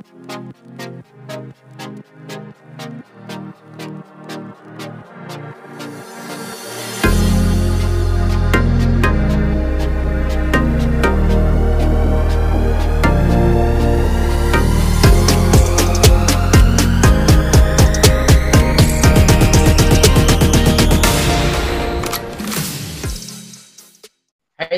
Hey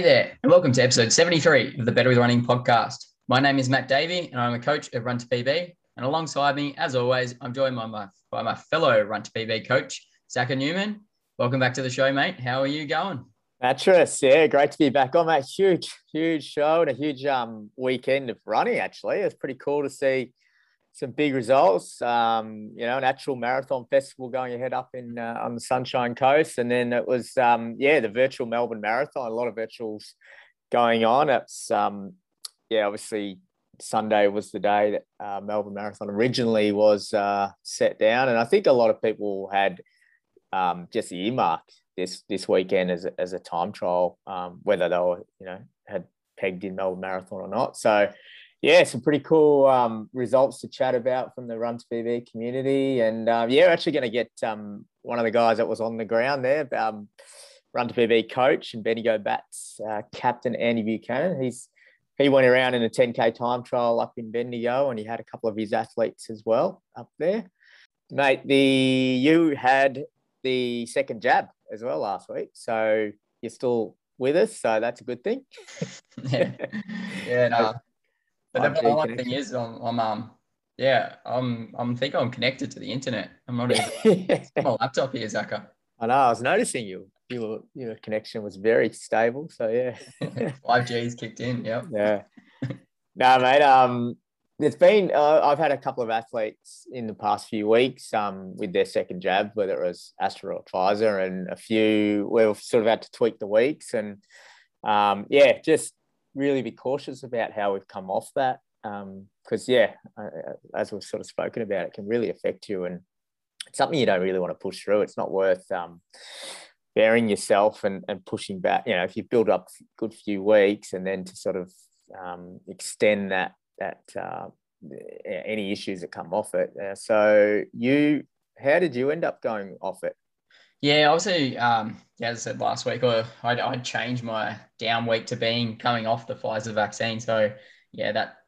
there, and welcome to episode 73 of the Better with Running podcast. My name is Matt Davey, and I'm a coach at Run to PB. And alongside me, as always, I'm joined by my, by my fellow Run to PB coach, Zaka Newman. Welcome back to the show, mate. How are you going? Mattress, yeah, great to be back on, mate. Huge, huge show and a huge um, weekend of running, actually. It's pretty cool to see some big results. Um, you know, an actual marathon festival going ahead up in uh, on the Sunshine Coast, and then it was um, yeah the virtual Melbourne Marathon. A lot of virtuals going on. It's um, yeah, obviously Sunday was the day that uh, Melbourne Marathon originally was uh, set down, and I think a lot of people had um, just earmarked this this weekend as a, as a time trial, um, whether they were you know had pegged in Melbourne Marathon or not. So yeah, some pretty cool um, results to chat about from the Run to PB community. And uh, yeah, we're actually going to get um, one of the guys that was on the ground there, um, Run to PB coach and Bendigo Bats uh, captain Andy Buchanan. He's he went around in a 10k time trial up in Bendigo, and he had a couple of his athletes as well up there. Mate, the you had the second jab as well last week, so you're still with us, so that's a good thing. yeah, yeah, no. But the one thing is, I'm, I'm um, yeah, I'm, I'm think I'm connected to the internet. I'm not even my laptop here, Zaka. I know. I was noticing you. Your your connection was very stable. So yeah, five G's kicked in. Yep. Yeah. no, mate. Um, it's been. Uh, I've had a couple of athletes in the past few weeks. Um, with their second jab, whether it was Astra or Pfizer, and a few we've sort of had to tweak the weeks and. Um, yeah, just really be cautious about how we've come off that because um, yeah uh, as we've sort of spoken about it can really affect you and it's something you don't really want to push through it's not worth um, bearing yourself and, and pushing back you know if you build up a good few weeks and then to sort of um, extend that that uh, any issues that come off it uh, so you how did you end up going off it yeah, obviously, um, yeah, as I said last week, or I'd, I'd changed my down week to being coming off the Pfizer vaccine. So yeah, that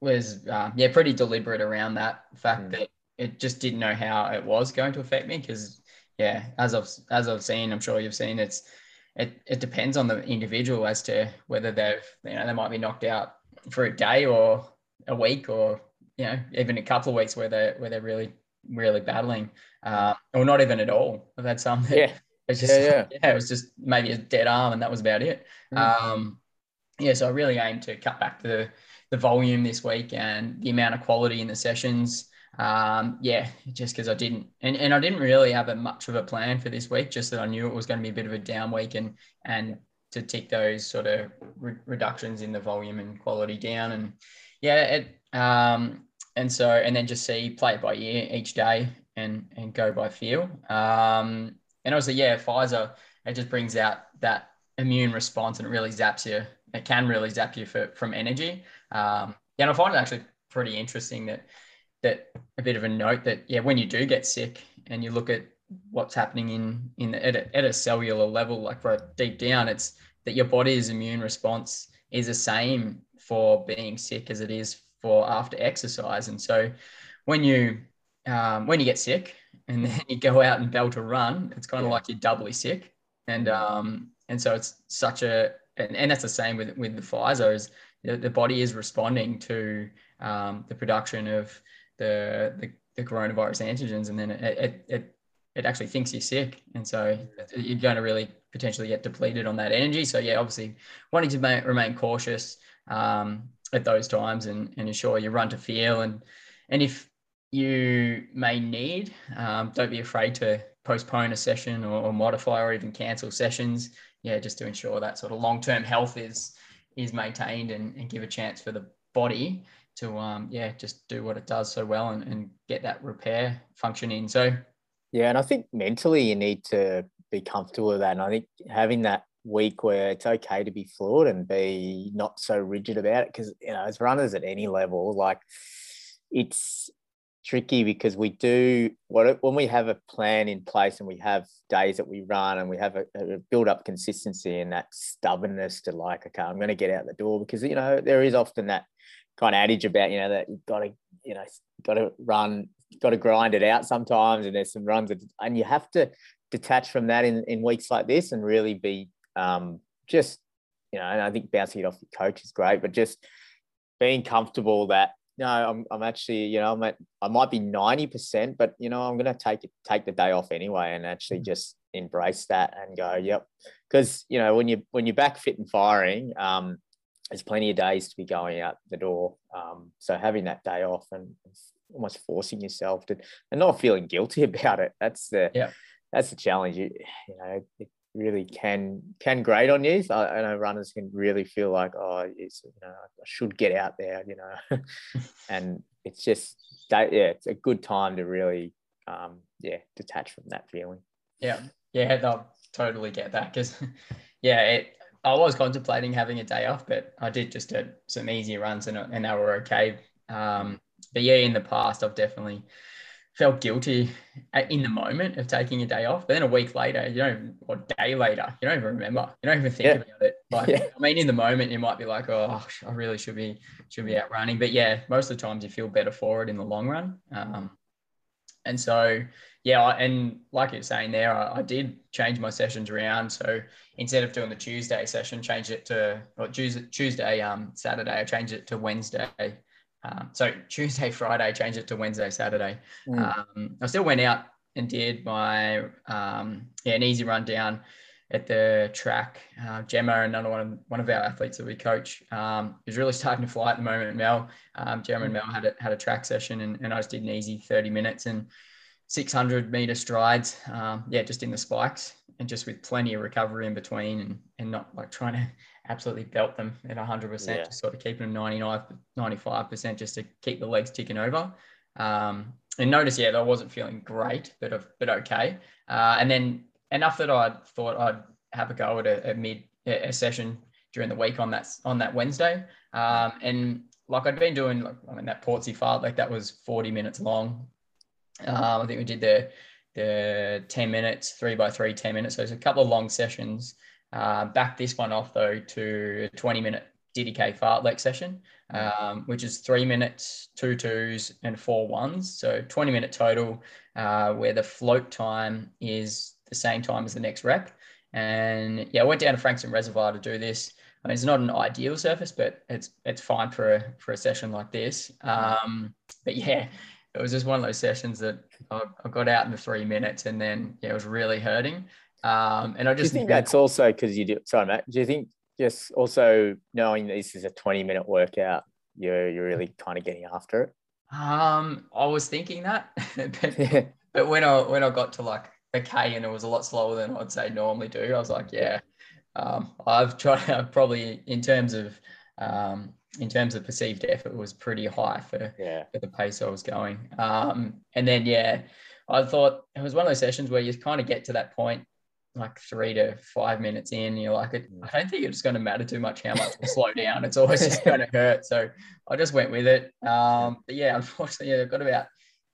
was uh, yeah pretty deliberate around that fact mm. that it just didn't know how it was going to affect me because yeah, as I've as I've seen, I'm sure you've seen it's it it depends on the individual as to whether they've you know they might be knocked out for a day or a week or you know even a couple of weeks where they where they're really really battling, uh, or not even at all. I've had some. That, yeah. It's just, yeah, yeah. yeah, it was just maybe a dead arm, and that was about it. Mm. Um, yeah, so I really aim to cut back the the volume this week and the amount of quality in the sessions. Um, yeah, just because I didn't, and, and I didn't really have a much of a plan for this week. Just that I knew it was going to be a bit of a down week, and and to tick those sort of re- reductions in the volume and quality down, and yeah, it um, and so and then just see play it by ear each day and and go by feel. Um, and also, yeah, Pfizer it just brings out that immune response and it really zaps you. It can really zap you for, from energy. Um, and I find it actually pretty interesting that that a bit of a note that yeah, when you do get sick and you look at what's happening in in at a, at a cellular level, like right deep down, it's that your body's immune response is the same for being sick as it is for after exercise. And so when you um, when you get sick and then you go out and belt a run, it's kind of yeah. like you're doubly sick. And um, and so it's such a and, and that's the same with with the Pfizer the, the body is responding to um, the production of the, the, the coronavirus antigens, and then it, it, it it actually thinks you're sick, and so you're going to really potentially get depleted on that energy. So yeah, obviously wanting to ma- remain cautious, um, at those times and, and ensure you run to feel and and if you may need um, don't be afraid to postpone a session or, or, modify or even cancel sessions. Yeah just to ensure that sort of long-term health is is maintained and, and give a chance for the body to um yeah just do what it does so well and, and get that repair function in. So yeah and i think mentally you need to be comfortable with that. And i think having that week where it's okay to be flawed and be not so rigid about it because you know as runners at any level like it's tricky because we do what when we have a plan in place and we have days that we run and we have a, a build up consistency and that stubbornness to like okay i'm going to get out the door because you know there is often that kind of adage about you know that you've got to you know got to run got to grind it out sometimes and there's some runs that, and you have to detach from that in, in weeks like this and really be um, just you know and i think bouncing it off the coach is great but just being comfortable that no, I'm, I'm actually, you know, I'm at, I might be 90%, but you know, I'm going to take it, take the day off anyway and actually mm. just embrace that and go, yep. Cause you know, when you, when you're back fit and firing, um, there's plenty of days to be going out the door. Um, so having that day off and almost forcing yourself to, and not feeling guilty about it. That's the, yeah. that's the challenge. You, you know, it, really can can grate on you. So I, know runners can really feel like, oh, it's, you know, I should get out there, you know, and it's just that yeah, it's a good time to really um, yeah detach from that feeling. Yeah, yeah, they'll totally get that because yeah, it. I was contemplating having a day off, but I did just did some easy runs and and they were okay. Um, but yeah, in the past, I've definitely felt guilty in the moment of taking a day off. But then a week later, you don't, or day later, you don't even remember. You don't even think yeah. about it. Like, yeah. I mean, in the moment, you might be like, oh, I really should be should be out running. But yeah, most of the times you feel better for it in the long run. Um, and so, yeah, and like you're saying there, I, I, did change my sessions around. So instead of doing the Tuesday session, change it to or Tuesday, Tuesday, um, Saturday. I changed it to Wednesday um, so Tuesday, Friday, change it to Wednesday, Saturday. Mm. Um, I still went out and did my um, yeah an easy run down at the track. Uh, Gemma, another one of, one of our athletes that we coach, um, is really starting to fly at the moment. Mel, um, Gemma and Mel had a, had a track session, and, and I just did an easy 30 minutes and 600 meter strides. Um, yeah, just in the spikes and just with plenty of recovery in between, and and not like trying to absolutely belt them at 100%, yeah. just sort of keeping them 99, 95% just to keep the legs ticking over. Um, and notice, yeah, that I wasn't feeling great, but but okay. Uh, and then enough that I thought I'd have a go at a, a mid a session during the week on that on that Wednesday. Um, and like I'd been doing, like, I mean, that Portsea fart, like that was 40 minutes long. Um, I think we did the the 10 minutes, three by three, 10 minutes. So it's a couple of long sessions. Uh, back this one off though to a 20 minute DDK fartlek session, um, which is three minutes, two twos, and four ones. So 20 minute total, uh, where the float time is the same time as the next rep. And yeah, I went down to Frankston Reservoir to do this. I mean, it's not an ideal surface, but it's it's fine for a for a session like this. Um, but yeah, it was just one of those sessions that I, I got out in the three minutes, and then yeah, it was really hurting. Um, and I just do think that's also because you do. Sorry, Matt. Do you think just also knowing that this is a twenty minute workout, you're you're really kind of getting after it? Um, I was thinking that, but, but when I when I got to like a K and it was a lot slower than I'd say normally do, I was like, yeah, um, I've tried probably in terms of um, in terms of perceived effort was pretty high for, yeah. for the pace I was going. Um, and then yeah, I thought it was one of those sessions where you kind of get to that point like three to five minutes in, you're like, I don't think it's going to matter too much how much I slow down. It's always just going to hurt. So I just went with it. Um, but yeah, unfortunately, yeah, I got about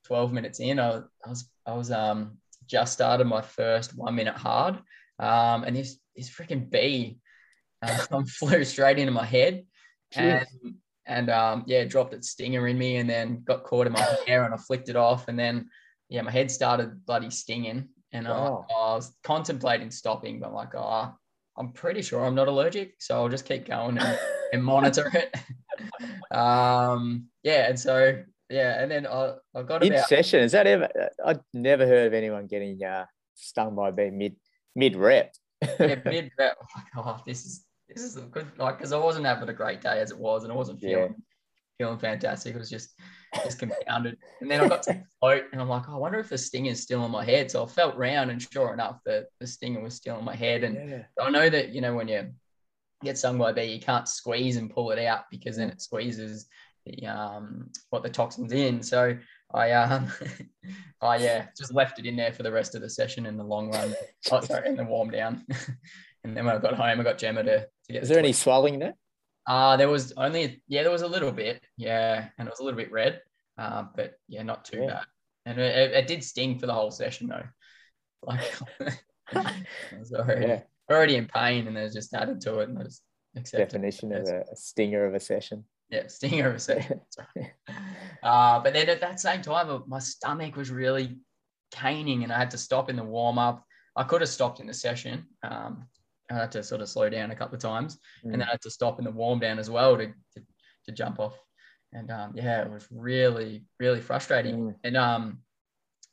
12 minutes in. I, I was, I was um, just started my first one minute hard. Um, and this, this freaking bee um, flew straight into my head. And, and um, yeah, dropped its stinger in me and then got caught in my hair and I flicked it off. And then, yeah, my head started bloody stinging. And wow. I, I, was contemplating stopping, but I'm like, oh, I'm pretty sure I'm not allergic. So I'll just keep going and, and monitor it. um, yeah. And so, yeah. And then I, I got mid about, session. Is that ever, I've never heard of anyone getting uh, stung by a bee mid, mid rep. yeah, mid rep. Like, oh, this is, this is a good, like, because I wasn't having a great day as it was and I wasn't feeling, yeah. feeling fantastic. It was just, just compounded. And then I got to float and I'm like, oh, I wonder if the stinger is still on my head. So I felt round and sure enough, the, the stinger was still on my head. And yeah. I know that, you know, when you get stung by a bee, you can't squeeze and pull it out because then it squeezes the um what the toxins in. So I um I yeah, just left it in there for the rest of the session in the long run. oh, sorry, in the warm down. and then when I got home, I got Gemma to, to get Is there any swelling there? Uh, there was only, yeah, there was a little bit. Yeah. And it was a little bit red. uh, but yeah, not too yeah. bad. And it, it, did sting for the whole session though. Like, I was already, yeah. already in pain, and they just added to it, and I just accepted. Definition of a, a stinger of a session. Yeah, stinger of a session. uh, but then at that same time, my stomach was really caning, and I had to stop in the warm up. I could have stopped in the session. Um, I had to sort of slow down a couple of times, mm. and then I had to stop in the warm down as well to, to, to jump off. And um, yeah, it was really, really frustrating. Mm. And um,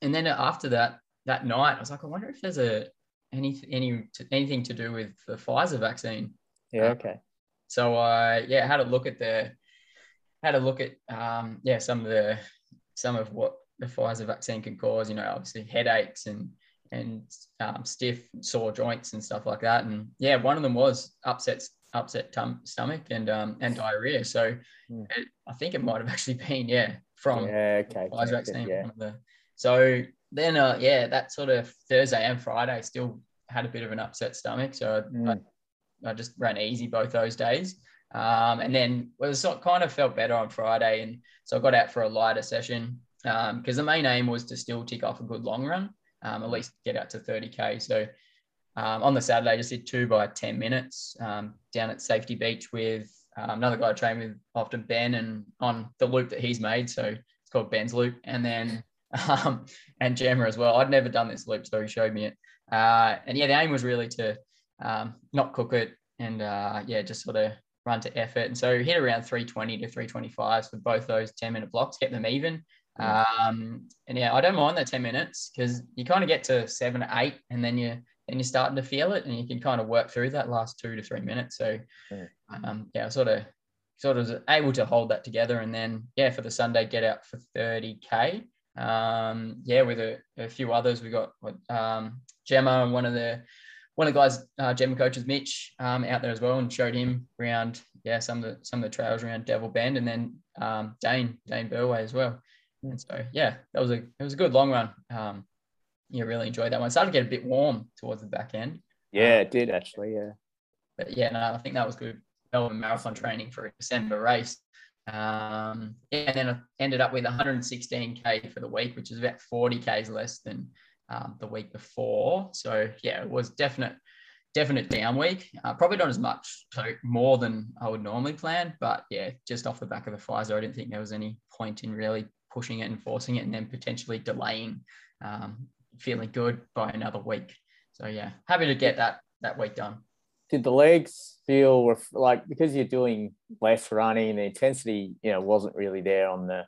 and then after that, that night, I was like, I wonder if there's a any any anything to do with the Pfizer vaccine. Yeah. Okay. So I uh, yeah had a look at the had a look at um, yeah some of the some of what the Pfizer vaccine can cause. You know, obviously headaches and and um, stiff sore joints and stuff like that. And yeah, one of them was upset upset tum- stomach and um, and diarrhea. So mm. it, I think it might have actually been yeah from yeah okay Pfizer vaccine. Yeah. The, so then uh, yeah, that sort of Thursday and Friday still had a bit of an upset stomach. So mm. I, I, just ran easy both those days. Um, and then well, kind of felt better on Friday, and so I got out for a lighter session because um, the main aim was to still tick off a good long run, um, at least get out to 30k. So um, on the Saturday, I just did two by 10 minutes um, down at Safety Beach with um, another guy I train with often, Ben, and on the loop that he's made. So it's called Ben's Loop, and then and Jammer as well. I'd never done this loop, so he showed me it. Uh, and yeah, the aim was really to not cook it and uh, yeah, just sort of run to effort. And so hit around 320 to 325 for both those 10 minute blocks, kept them even. Um, and yeah, I don't mind that 10 minutes because you kind of get to seven or eight and then you then you're starting to feel it and you can kind of work through that last two to three minutes. So um, yeah, sort of sort of able to hold that together and then yeah, for the Sunday get out for 30k. Um, yeah, with a, a few others, we got um, Gemma and one of the one of the guys, uh, Gemma coaches Mitch, um, out there as well, and showed him around yeah some of the some of the trails around Devilbend, and then um, Dane Dane Burway as well. And so yeah, that was a it was a good long run. Um, yeah, really enjoyed that one. It started to get a bit warm towards the back end. Yeah, it did actually. Yeah. But yeah, no, I think that was good. Melbourne marathon training for a December race. Um, and then I ended up with 116k for the week, which is about 40 k's less than um, the week before. So yeah, it was definite, definite down week. Uh, probably not as much, so more than I would normally plan. But yeah, just off the back of the Pfizer, I didn't think there was any point in really pushing it and forcing it and then potentially delaying um, feeling good by another week. So yeah, happy to get that that week done. Did the legs feel ref- like because you're doing less running, the intensity you know wasn't really there on the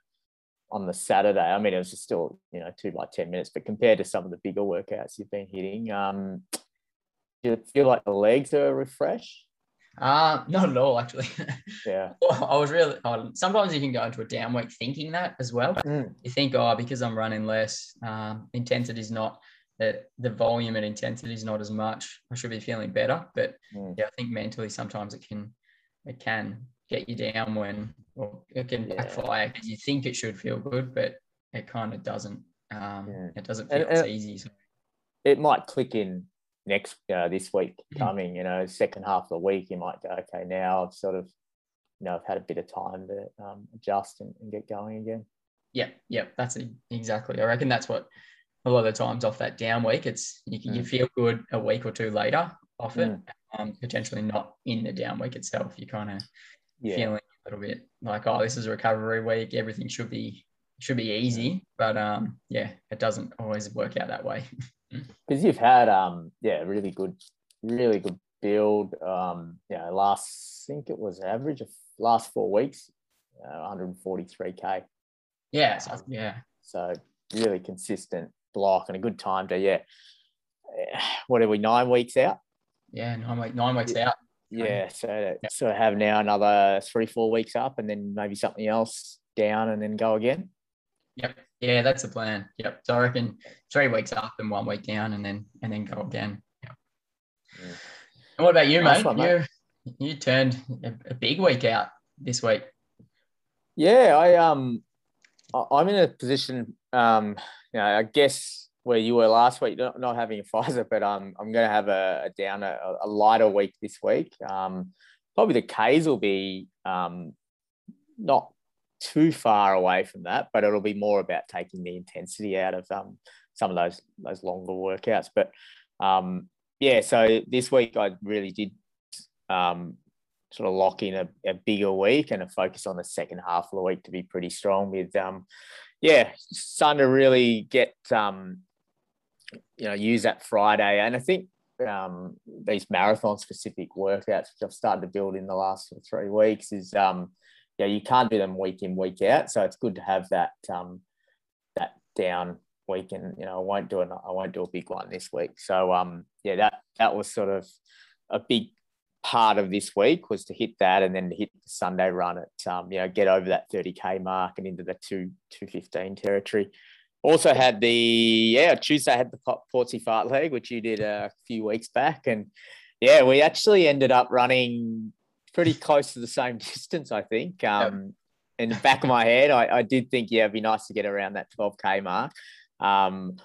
on the Saturday. I mean, it was just still you know two by ten minutes, but compared to some of the bigger workouts you've been hitting, um, do you feel like the legs are refreshed? Uh, not at all, actually. Yeah. I was really, sometimes you can go into a down week thinking that as well. Mm. You think, oh, because I'm running less, um, intensity is not, the, the volume and intensity is not as much. I should be feeling better. But mm. yeah, I think mentally sometimes it can, it can get you down when, or it can yeah. backfire because you think it should feel good, but it kind of doesn't. Um, yeah. It doesn't feel and, as easy. So. It might click in next uh, this week mm-hmm. coming, you know, second half of the week, you might go, okay, now I've sort of, you know, I've had a bit of time to um, adjust and, and, get going again. Yeah, yeah, that's exactly. I reckon that's what a lot of the times off that down week, it's you, mm. you feel good a week or two later off it, mm. um, potentially not in the down week itself. You kind of yeah. feeling a little bit like, oh, this is a recovery week. Everything should be should be easy, but um, yeah, it doesn't always work out that way. because you've had um yeah really good really good build um yeah last I think it was average of last four weeks uh, 143k yeah so, yeah so really consistent block and a good time to yeah what are we nine weeks out yeah nine week nine weeks yeah. out yeah so yeah. so have now another three four weeks up and then maybe something else down and then go again Yep. Yeah, that's the plan. Yep. So I reckon three weeks up and one week down, and then and then go again. Yep. Yeah. And what about you, nice mate? One, mate? You you turned a, a, big week out this week. Yeah, I um, I'm in a position um, you know, I guess where you were last week, not, not having a Pfizer, but um, I'm going to have a, a down a, a, lighter week this week. Um, probably the K's will be um, not too far away from that, but it'll be more about taking the intensity out of um, some of those those longer workouts. But um, yeah, so this week I really did um, sort of lock in a, a, bigger week and a focus on the second half of the week to be pretty strong with um, yeah, starting to really get um, you know use that Friday, and I think um, these marathon specific workouts which I've started to build in the last three weeks is um, yeah you can't do them week in week out, so it's good to have that um, that down week, and you know I won't do it. I won't do a big one this week. So um, yeah, that that was sort of a big part of this week was to hit that and then to hit the Sunday run at um, you know get over that 30k mark and into the two 215 territory. Also had the yeah Tuesday I had the Portsea Fartlek which you did a few weeks back and yeah we actually ended up running pretty close to the same distance I think. Um, yep. In the back of my head, I, I did think yeah it'd be nice to get around that 12k mark. Um,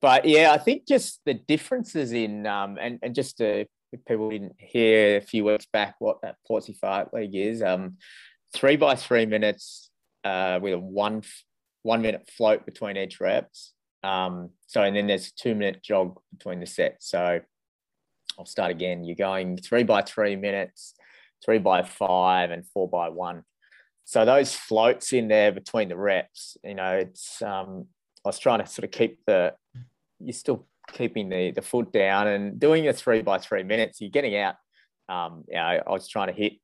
but yeah, I think just the differences in um, and and just to if people didn't hear a few weeks back what that Portsea Fartlek is, um, three by three minutes uh, with a one one minute float between each reps. Um, so and then there's a two minute jog between the sets. So I'll start again. You're going three by three minutes, three by five, and four by one. So those floats in there between the reps, you know, it's um, I was trying to sort of keep the you're still keeping the the foot down and doing a three by three minutes. You're getting out. Um, you know, I was trying to hit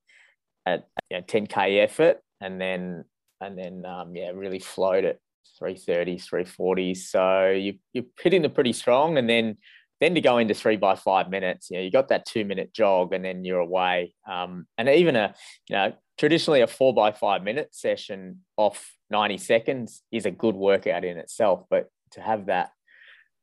a, know, 10k effort and then and then um, yeah, really float at 330s, 340s. So you you're hitting the pretty strong, and then then to go into three by five minutes, you know, you got that two minute jog, and then you're away. Um, and even a you know traditionally a four by five minute session off 90 seconds is a good workout in itself, but to have that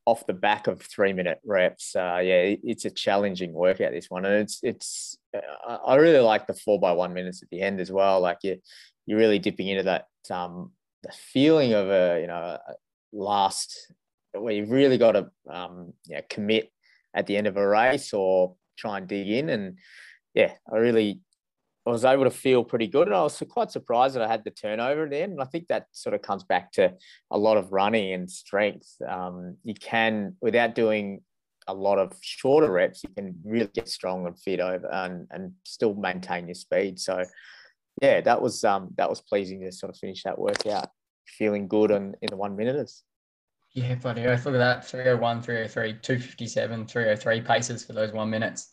off the back of three minute reps, uh, yeah, it's a challenging workout. This one, and it's it's. Uh, I really like the four by one minutes at the end as well. Like you, you're really dipping into that um the feeling of a you know last where you've really got to um yeah commit at the end of a race or try and dig in and yeah, I really I was able to feel pretty good. And I was quite surprised that I had the turnover in the end. And I think that sort of comes back to a lot of running and strength. Um, you can, without doing a lot of shorter reps, you can really get strong and fit over and, and still maintain your speed. So yeah, that was um, that was pleasing to sort of finish that workout feeling good in, in the one minutes. Yeah, bloody earth. Look at that. 301, 303, 257, 303 paces for those one minutes.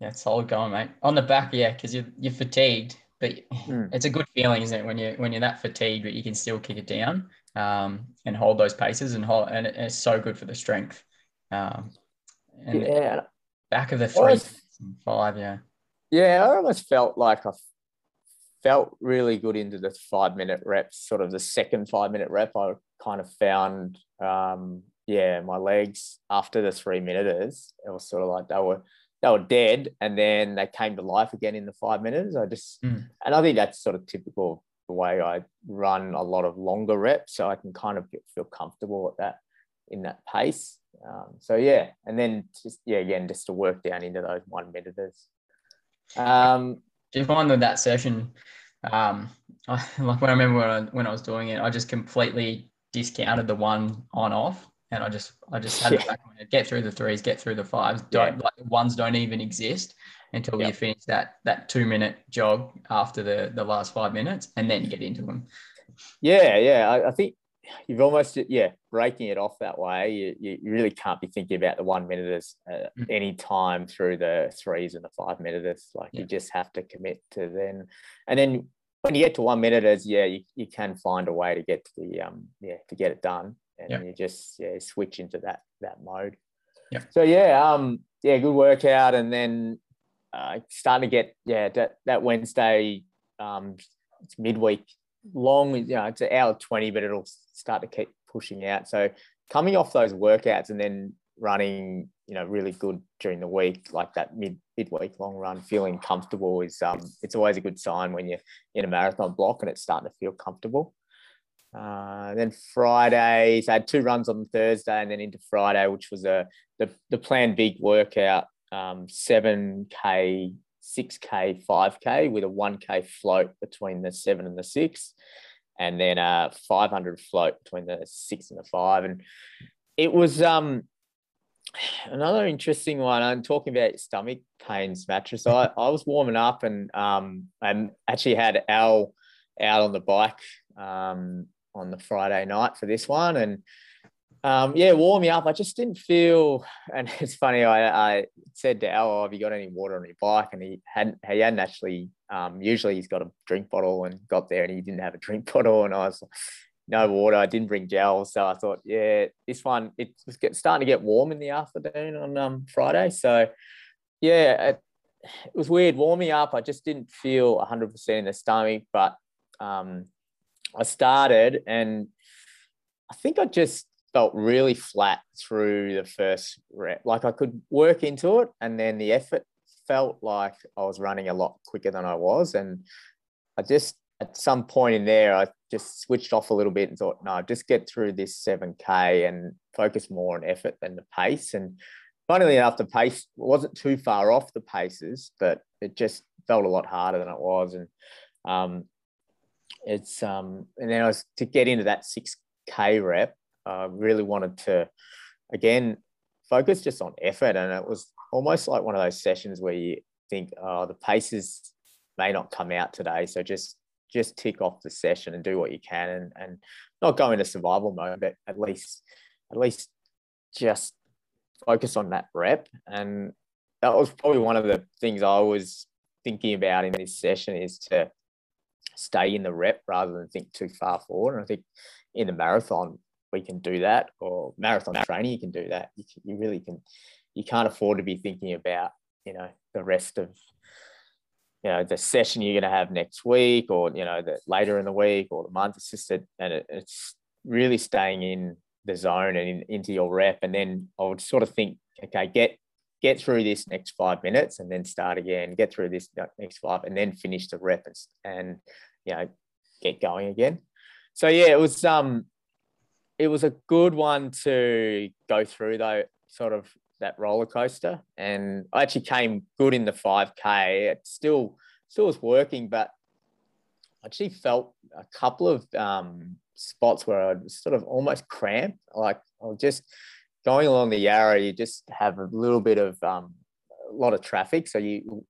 Yeah, it's solid going, mate. On the back, yeah, because you're you're fatigued, but mm. it's a good feeling, isn't it, when you're when you're that fatigued, but you can still kick it down um, and hold those paces and hold, and it's so good for the strength. Um, and yeah, back of the three, almost, five, yeah. Yeah, I almost felt like I felt really good into the five minute reps. Sort of the second five minute rep, I kind of found, um, yeah, my legs after the three minutes, it was sort of like they were they were dead and then they came to life again in the five minutes. I just, mm. and I think that's sort of typical the way I run a lot of longer reps. So I can kind of get, feel comfortable at that, in that pace. Um, so yeah. And then just, yeah, again, just to work down into those one minutes. Um, Do you find that that session, um, I, like when I remember when I, when I was doing it, I just completely discounted the one on off and I just I just had yeah. it back. Get through the threes, get through the fives. Don't yeah. like ones don't even exist until yep. you finish that that two minute jog after the the last five minutes, and then you get into them. Yeah, yeah. I, I think you've almost yeah breaking it off that way. You, you really can't be thinking about the one minutes uh, mm. any time through the threes and the five minutes. Like yeah. you just have to commit to then, and then when you get to one minute, as yeah, you, you can find a way to get to the um yeah to get it done and yep. you just yeah switch into that that mode. Yeah. So yeah, um, yeah, good workout, and then uh, starting to get yeah that that Wednesday, um, it's midweek long. You know, it's an hour twenty, but it'll start to keep pushing out. So coming off those workouts and then running, you know, really good during the week, like that mid midweek long run, feeling comfortable is um, it's always a good sign when you're in a marathon block and it's starting to feel comfortable. Uh, then Fridays, I had two runs on Thursday and then into Friday, which was a the, the planned big workout, um, 7K 6K, 5K with a 1K float between the seven and the six, and then a 500 float between the six and the five. And it was um, another interesting one. I'm talking about stomach pains mattress. I, I was warming up and um, I actually had Al out on the bike um, on the Friday night for this one. And um, yeah, warm me up. I just didn't feel, and it's funny. I, I said to Al, oh, "Have you got any water on your bike?" And he hadn't. He hadn't actually. Um, usually, he's got a drink bottle, and got there, and he didn't have a drink bottle. And I was, like, no water. I didn't bring gel, so I thought, yeah, this one it was get, starting to get warm in the afternoon on um, Friday. So, yeah, it, it was weird warming up. I just didn't feel 100 percent in the stomach, but um, I started, and I think I just felt really flat through the first rep. Like I could work into it, and then the effort felt like I was running a lot quicker than I was. And I just, at some point in there, I just switched off a little bit and thought, no, just get through this 7K and focus more on effort than the pace. And funnily enough, the pace wasn't too far off the paces, but it just felt a lot harder than it was. And um, it's, um, and then I was to get into that 6K rep, uh, really wanted to, again, focus just on effort. And it was almost like one of those sessions where you think, oh, the paces may not come out today. So just just tick off the session and do what you can and, and not go into survival mode, but at least at least just focus on that rep. And that was probably one of the things I was thinking about in this session is to stay in the rep rather than think too far forward. And I think in the marathon, we can do that or marathon training you can do that. You, you really can you can't afford to be thinking about you know the rest of you know the session you're going to have next week or you know the later in the week or the month. It's just a, and it, it's really staying in the zone and in, into your rep. And then i would sort of think okay get get through this next five minutes and then start again. Get through this next five and then finish the rep and, and you know get going again. So yeah it was um it was a good one to go through though, sort of that roller coaster. And I actually came good in the 5K. It still still was working, but I actually felt a couple of um, spots where I was sort of almost cramped. Like I was just going along the Yarra, you just have a little bit of um, a lot of traffic. So you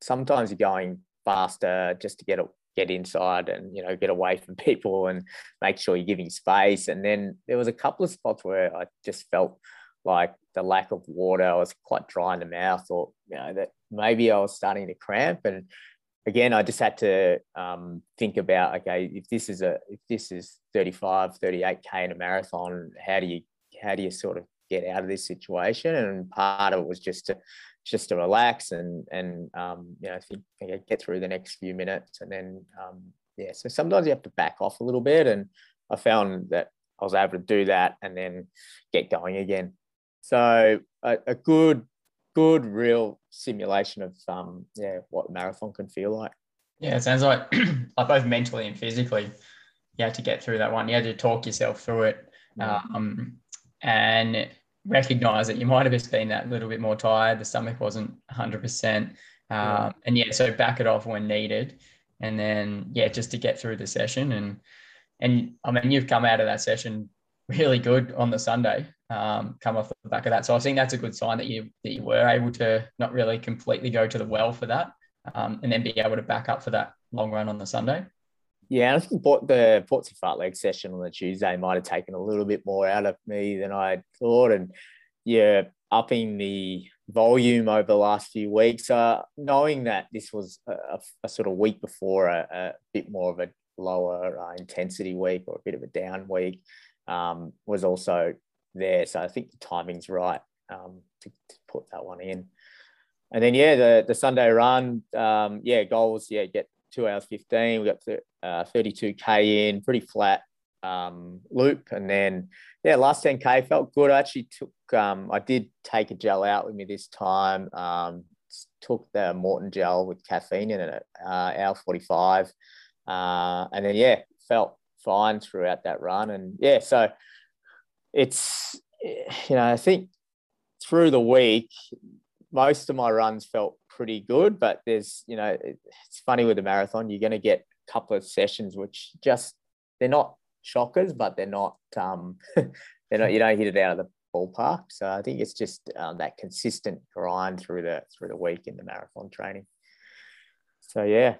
sometimes you're going faster just to get get inside and you know get away from people and make sure you're giving space. And then there was a couple of spots where i just felt like the lack of water i was quite dry in the mouth or you know that maybe i was starting to cramp. And again i just had to um, think about okay if this is a if this is 35 38k in a marathon how do you how do you sort of get out of this situation and part of it was just to just to relax and and um, you know think, get through the next few minutes. And then um, yeah so sometimes you have to back off a little bit and I found that I was able to do that and then get going again. So a, a good good real simulation of um yeah what marathon can feel like. Yeah it sounds like like both mentally and physically you had to get through that one. You had to talk yourself through it. Mm. um, and recognize that you might have just been that little bit more tired. The stomach wasn't 100%. Um, and yeah, so back it off when needed. And then, yeah, just to get through the session. And, and I mean, you've come out of that session really good on the Sunday, um, come off the back of that. So I think that's a good sign that you, that you were able to not really completely go to the well for that um, and then be able to back up for that long run on the Sunday. Yeah, I think the Portsea Fartlek session on the Tuesday might have taken a little bit more out of me than I thought. And yeah, upping the volume over the last few weeks, uh, knowing that this was a, a sort of week before a, a, bit more of a lower uh, intensity week or a bit of a down week um, was also there. So I think the timing's right um, to, to, put that one in. And then, yeah, the, the Sunday run, um, yeah, goals, yeah, get two hours 15. We got to uh, 32K in, pretty flat um, loop. And then, yeah, last 10K felt good. I actually took, um, I did take a gel out with me this time. Um, took the Maurten gel with caffeine in it, uh, hour 45. Uh, and then, yeah, felt fine throughout that run. And yeah, so it's, you know, I think through the week, most of my runs felt pretty good, but there's, you know, it's funny with the marathon, you're going to get a couple of sessions which just, they're not shockers, but they're not, um, they're not, you don't hit it out of the ballpark. So I think it's just um, that consistent grind through the, through the week in the marathon training. So yeah,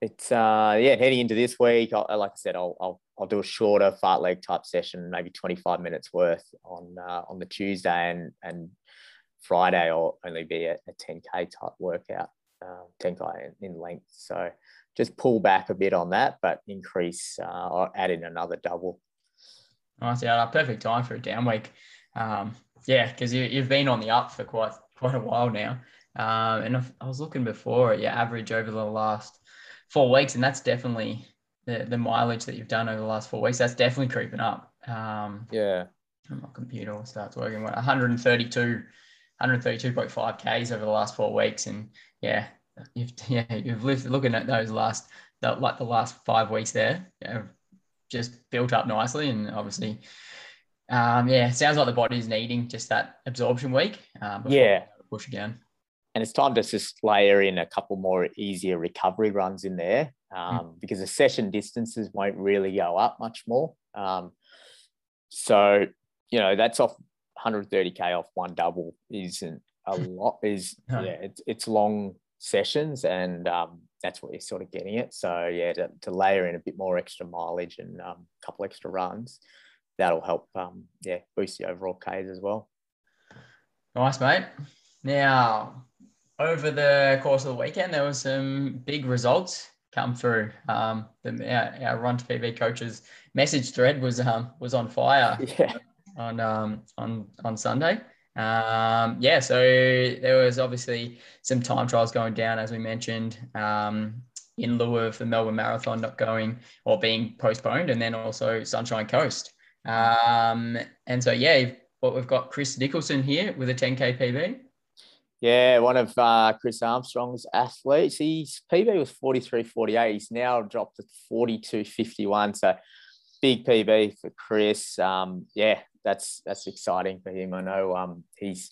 it's, uh, yeah, heading into this week, I, like I said, I'll, I'll, I'll do a shorter fartlek type session, maybe 25 minutes worth on, uh, on the Tuesday and, and Friday will only be a, a 10K type workout, uh, 10K in, in length. So just pull back a bit on that, but increase uh, or add in another double. Nice, yeah, perfect time for a down week. Um, yeah, because you, you've been on the up for quite quite a while now. Um, and I was looking before at your average over the last four weeks, and that's definitely the, the mileage that you've done over the last four weeks. That's definitely creeping up. Um, yeah. My computer starts working. 132 132.5 Ks over the last four weeks. And yeah, you've, yeah, you've lived looking at those last, the, like the last five weeks there, yeah, just built up nicely. And obviously, um, yeah, sounds like the body's needing just that absorption week. Um, yeah. Push again. And it's time to just layer in a couple more easier recovery runs in there um, mm. because the session distances won't really go up much more. Um, so, you know, that's off 130k off one double isn't a lot. Is no. yeah, it's it's long sessions, and um, that's what you're sort of getting it. So yeah, to, to layer in a bit more extra mileage and um, a couple extra runs, that'll help. Um, yeah, boost the overall Ks as well. Nice, mate. Now, over the course of the weekend, there was some big results come through. Um, the, our, our run to PB coaches message thread was um, was on fire. Yeah on um, on on Sunday. Um, yeah, so there was obviously some time trials going down, as we mentioned, um, in lieu of the Melbourne Marathon not going or being postponed, and then also Sunshine Coast. Um, and so, yeah, what we've got Chris Nicholson here with a 10K PB. Yeah, one of uh, Chris Armstrong's athletes. His PB was 43.48. He's now dropped to 42.51. So big PB for Chris. Um, yeah, that's that's exciting for him. I know um, he's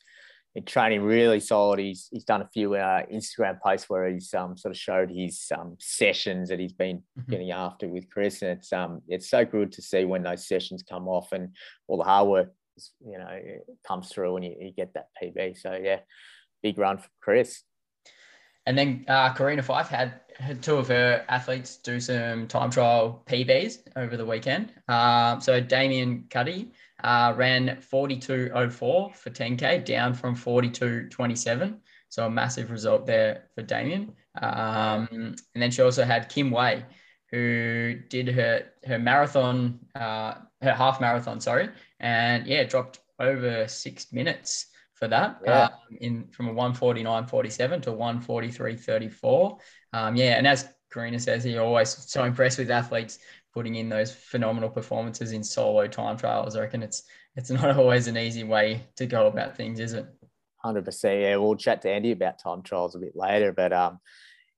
in training really solid. He's he's done a few uh, Instagram posts where he's um, sort of showed his um, sessions that he's been mm-hmm. getting after with Chris, and it's um it's so good to see when those sessions come off and all the hard work you know comes through and you, you get that PB. So yeah, big run for Chris. And then uh, Karina Fife had, had two of her athletes do some time trial PBs over the weekend. Um, so Damien Cuddy uh, ran 42.04 for 10K, down from 42.27. So a massive result there for Damien. Um, and then she also had Kim Wei, who did her her marathon, uh, her half marathon, sorry, and yeah, dropped over six minutes for that yeah. um, in from a 149.47 to 143.34. Um, yeah, and as Karina says, he always so impressed with athletes putting in those phenomenal performances in solo time trials. I reckon it's it's not always an easy way to go about things, is it? Hundred percent. Yeah, we'll chat to Andy about time trials a bit later, but um,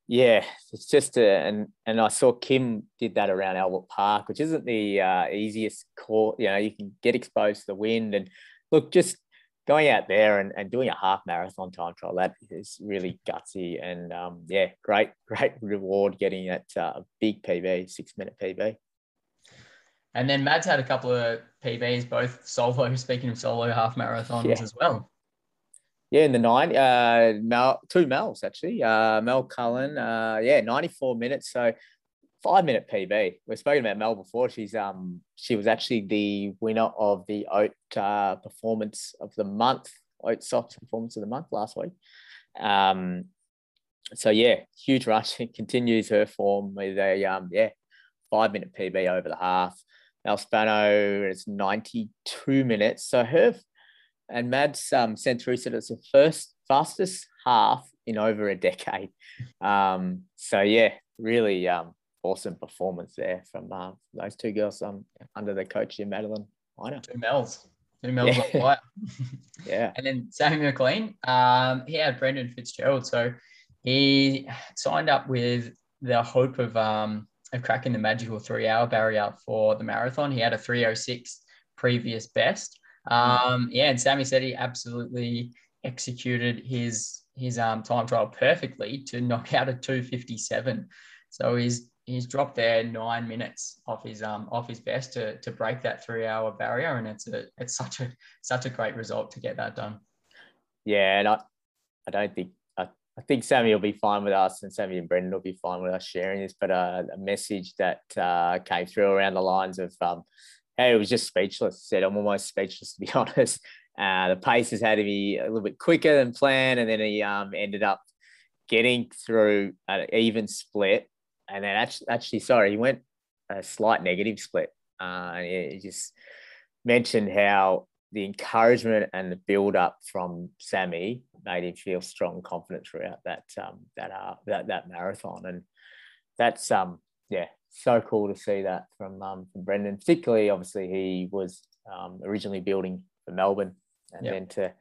yeah, it's just a, and and I saw Kim did that around Albert Park, which isn't the uh, easiest court. You know, you can get exposed to the wind and look, just going out there and, and doing a half marathon time trial that is really gutsy and um, yeah great great reward getting that uh, big pb six minute pb and then Mads had a couple of PBs, both solo. Speaking of solo half marathons yeah. as well. Yeah, in the nine, uh, Mel, two Mels actually. Uh, Mel Cullen, uh, yeah, ninety four minutes. So five minute PB. We've spoken about Mel before. She's um she was actually the winner of the Oat uh, performance of the month, Oat Socks performance of the month last week. Um, so yeah, huge rush. It continues her form with a um yeah five minute PB over the half. Mel Spano is 92 minutes. So her and Mads um, sent through said it's the first fastest half in over a decade. Um, so yeah, really um, awesome performance there from uh, those two girls um, under the coach here, Madeline Weiner. Two Mels. Two Mels yeah. yeah. And then Sammy McLean, um, he had Brendan Fitzgerald. So he signed up with the hope of um, of cracking the magical three hour barrier for the marathon. He had a 306 previous best. Um, yeah, and Sammy said he absolutely executed his his um, time trial perfectly to knock out a 257. So he's he's dropped there nine minutes off his um off his best to to break that three hour barrier, and it's a it's such a such a great result to get that done. Yeah, and I I don't think I, think Sammy will be fine with us, and Sammy and Brendan will be fine with us sharing this. But uh, a message that uh, came through around the lines of um, hey, it was just speechless. Said I'm almost speechless to be honest. Uh, the paces had to be a little bit quicker than planned, and then he um, ended up getting through an even split, and then actually, actually, sorry, he went a slight negative split. Uh, and he just mentioned how the encouragement and the build up from Sammy made him feel strong and confident throughout that um, that uh, that that marathon, and that's um yeah so cool to see that from um, from Brendan. Particularly, obviously, he was um, originally building for Melbourne, and yep. then to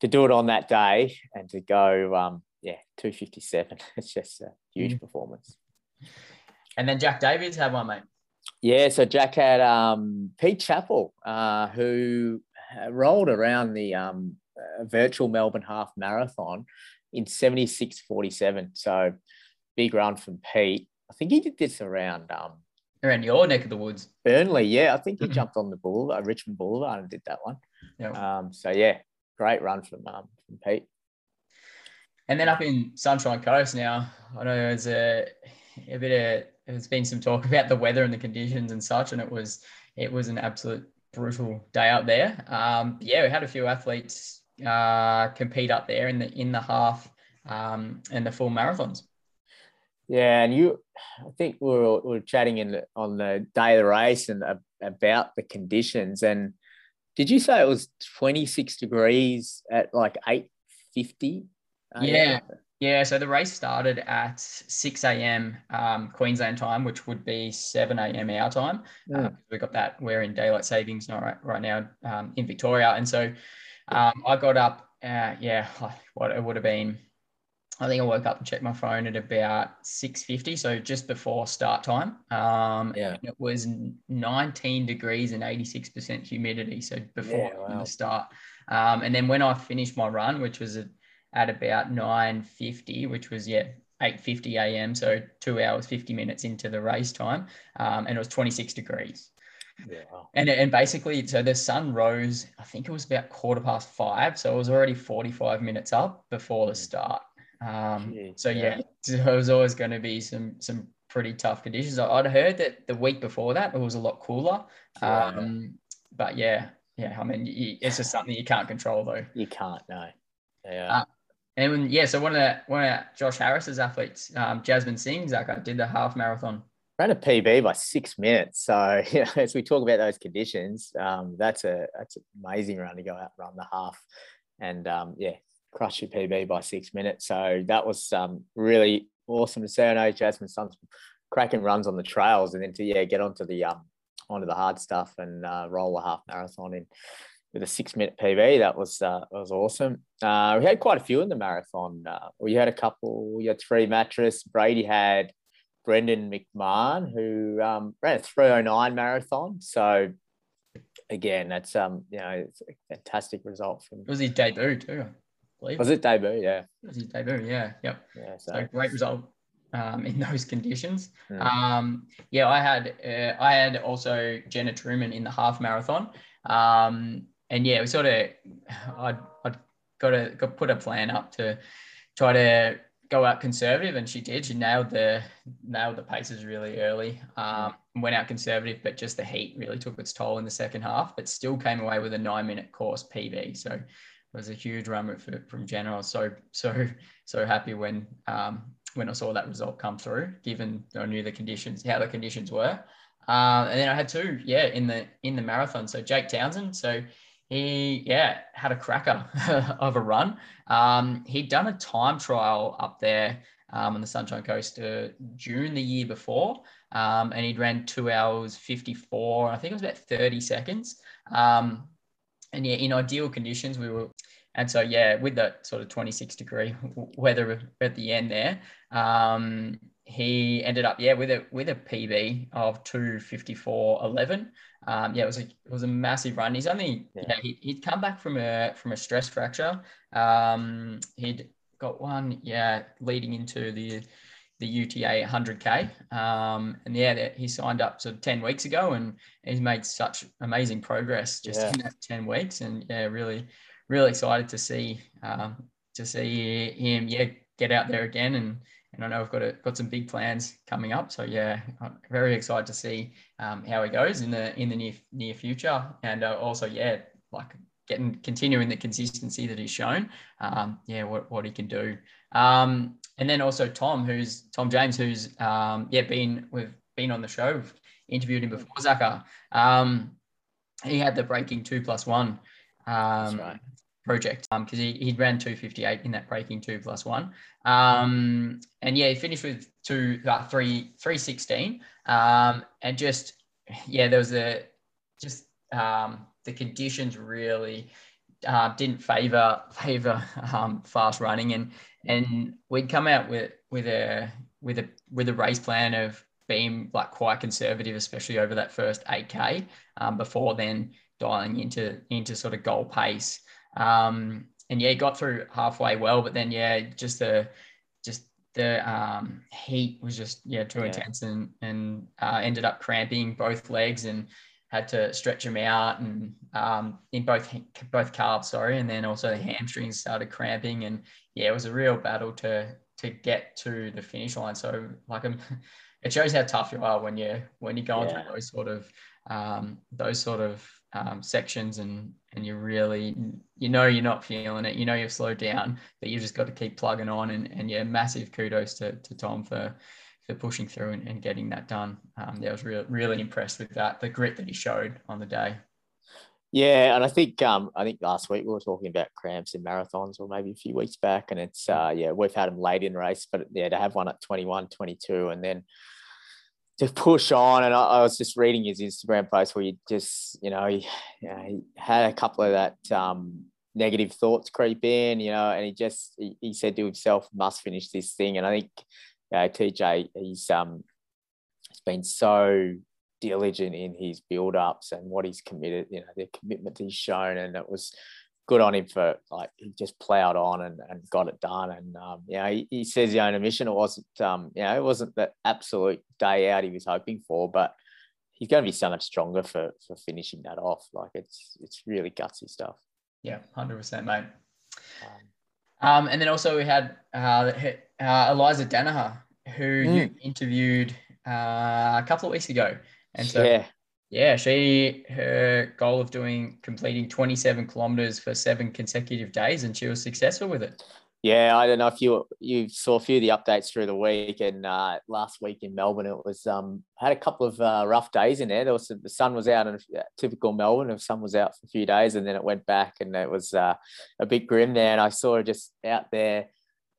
to do it on that day and to go um, yeah 257 it's just a huge mm. performance and then jack davies had one mate yeah so jack had um, pete chappell uh, who rolled around the um, uh, virtual melbourne half marathon in 76.47 so big run from pete. I think he did this around um, around your neck of the woods. Burnley yeah. I think he jumped on the boulevard richmond boulevard and did that one. Yeah. Um, so yeah great run from um, from pete. And then up in Sunshine Coast now, I know there's a, a bit of there's been some talk about the weather and the conditions and such, and it was it was an absolute brutal day out there. Um, yeah, we had a few athletes uh, compete up there in the in the half um, and the full marathons. Yeah, and you, I think we were, we were chatting in on the day of the race and uh, about the conditions. And did you say it was 26 degrees at like 850 uh, yeah. Yeah, so the race started at 6 a.m. Um, Queensland time, which would be 7 a.m. our time. Yeah. Uh, we got that. We're in daylight savings not right, right now um, in Victoria. And so um, I got up, uh, yeah, what it would have been, I think I woke up and checked my phone at about 6.50, so just before start time. Um, yeah. It was 19 degrees and 86% humidity, so before yeah, wow. the start. Um, and then when I finished my run, which was a at about 9.50, which was, yeah, 8.50 a.m. So two hours, 50 minutes into the race time. Um, and it was 26 degrees. Yeah. And, and basically, so the sun rose, I think it was about quarter past five. So it was already 45 minutes up before the mm. start. Um, so yeah, yeah, it was always going to be some, some pretty tough conditions. I'd heard that the week before that it was a lot cooler. Um, but yeah, yeah, I mean, it's just something you can't control though. You can't, no. Yeah. Uh, and when, yeah, so one of the, one of Josh Harris's athletes, um, Jasmine Singh, Zach, I did the half marathon. Ran a PB by six minutes. So you know, as we talk about those conditions, um, that's a that's an amazing run to go out and run the half, and um, yeah, crush your PB by six minutes. So that was um, really awesome to see. I know Jasmine's some cracking runs on the trails, and then to yeah get onto the um onto the hard stuff and uh, roll a half marathon in with a six minute PB. That was uh, that was awesome. Uh, we had quite a few in the marathon. Uh, we had a couple. We had three mattress. Brady had Brendan McMahon who um, ran a 309 marathon. So again, that's um you know it's a fantastic result from. It was his debut too. believe. Was it debut? Yeah. It was his debut. Yeah. Yep. Yeah. So, so great result. Um, in those conditions, mm. um, yeah, I had uh, I had also Jenna Truman in the half marathon. Um, and yeah, we sort of, I'd, I'd got to got put a plan up to try to go out conservative, and she did. She nailed the nailed the paces really early. Um, went out conservative, but just the heat really took its toll in the second half. But still came away with a nine minute course PB. So it was a huge run for, from. I was so so so happy when um, when I saw that result come through, given I knew the conditions, how the conditions were. Uh, and then I had two, yeah, in the in the marathon. So Jake Townsend. So he yeah had a cracker of a run. Um, he'd done a time trial up there um, on the Sunshine Coast uh, June the year before, um, and he'd ran two hours fifty four. I think it was about thirty seconds. Um, and yeah, in ideal conditions, we were. And so, yeah, with that sort of 26 degree weather at the end there, um, he ended up yeah with a with a PB of 254.11. Um, yeah, it was a it was a massive run. He's only yeah. you know, he, he'd come back from a from a stress fracture. Um, he'd got one, yeah, leading into the the UTA 100k. Um, and yeah, he signed up to 10 weeks ago, and he's made such amazing progress just yeah. in that 10 weeks. And yeah, really, really excited to see um, to see him, yeah, get out there again. And and I know I've got a, got some big plans coming up. So yeah, I'm very excited to see um, how he goes in the in the near near future. And uh, also, yeah, like getting continuing the consistency that he's shown. Um, yeah, what, what he can do. Um, and then also Tom, who's Tom James, who's um, yeah been we've been on the show, we've interviewed him before Zaka. Um, he had the breaking two plus one um, right. Project because um, he he ran two fifty eight in that breaking two plus one. Um, and yeah, he finished with two uh, three three sixteen. Um, and just yeah, there was a just um, the conditions really uh, didn't favor favor um, fast running, and and we'd come out with with a with a with a race plan of being like quite conservative, especially over that first 8k, um, before then dialing into into sort of goal pace. Um, and yeah, got through halfway well, but then yeah, just the just the um, heat was just yeah too yeah. intense and and uh, ended up cramping both legs and had to stretch them out and um, in both both calves, sorry, and then also the hamstrings started cramping, and yeah, it was a real battle to to get to the finish line. So like, um, it shows how tough you are when you when you're going yeah. through those sort of um, those sort of um, sections, and and you really you know you're not feeling it, you know you've slowed down, but you've just got to keep plugging on, and and yeah, massive kudos to to Tom for for pushing through and, and getting that done. Um, yeah, I was really really impressed with that, the grit that he showed on the day. Yeah, and I think um, I think last week we were talking about cramps in marathons, or maybe a few weeks back, and it's uh, yeah we've had them late in race, but yeah to have one at 21, 22, and then to push on. And I, I was just reading his Instagram post where he just you know he, you know, he had a couple of that um, negative thoughts creep in, you know, and he just he, he said to himself, "Must finish this thing," and I think yeah, TJ, he's um, he's been so diligent in his build ups and what he's committed, you know, the commitment he's shown, and it was good on him for like he just plowed on and, and got it done. And um, you know, he, he says he owned a mission. It wasn't um, you know, it wasn't the absolute day out he was hoping for, but he's going to be so much stronger for for finishing that off. Like it's it's really gutsy stuff. Yeah, hundred percent, mate. Um, um, and then also we had uh, uh, Eliza Danaher, who mm. you interviewed uh, a couple of weeks ago. And so, yeah. Yeah, she, her goal of doing, completing 27 kilometers for seven consecutive days, and she was successful with it. Yeah, I don't know if you you saw a few of the updates through the week, and uh, last week in Melbourne, it was um, had a couple of uh, rough days in there. There was the sun was out, and typical Melbourne, the sun was out for a few days, and then it went back, and it was uh, a bit grim there. And I saw her just out there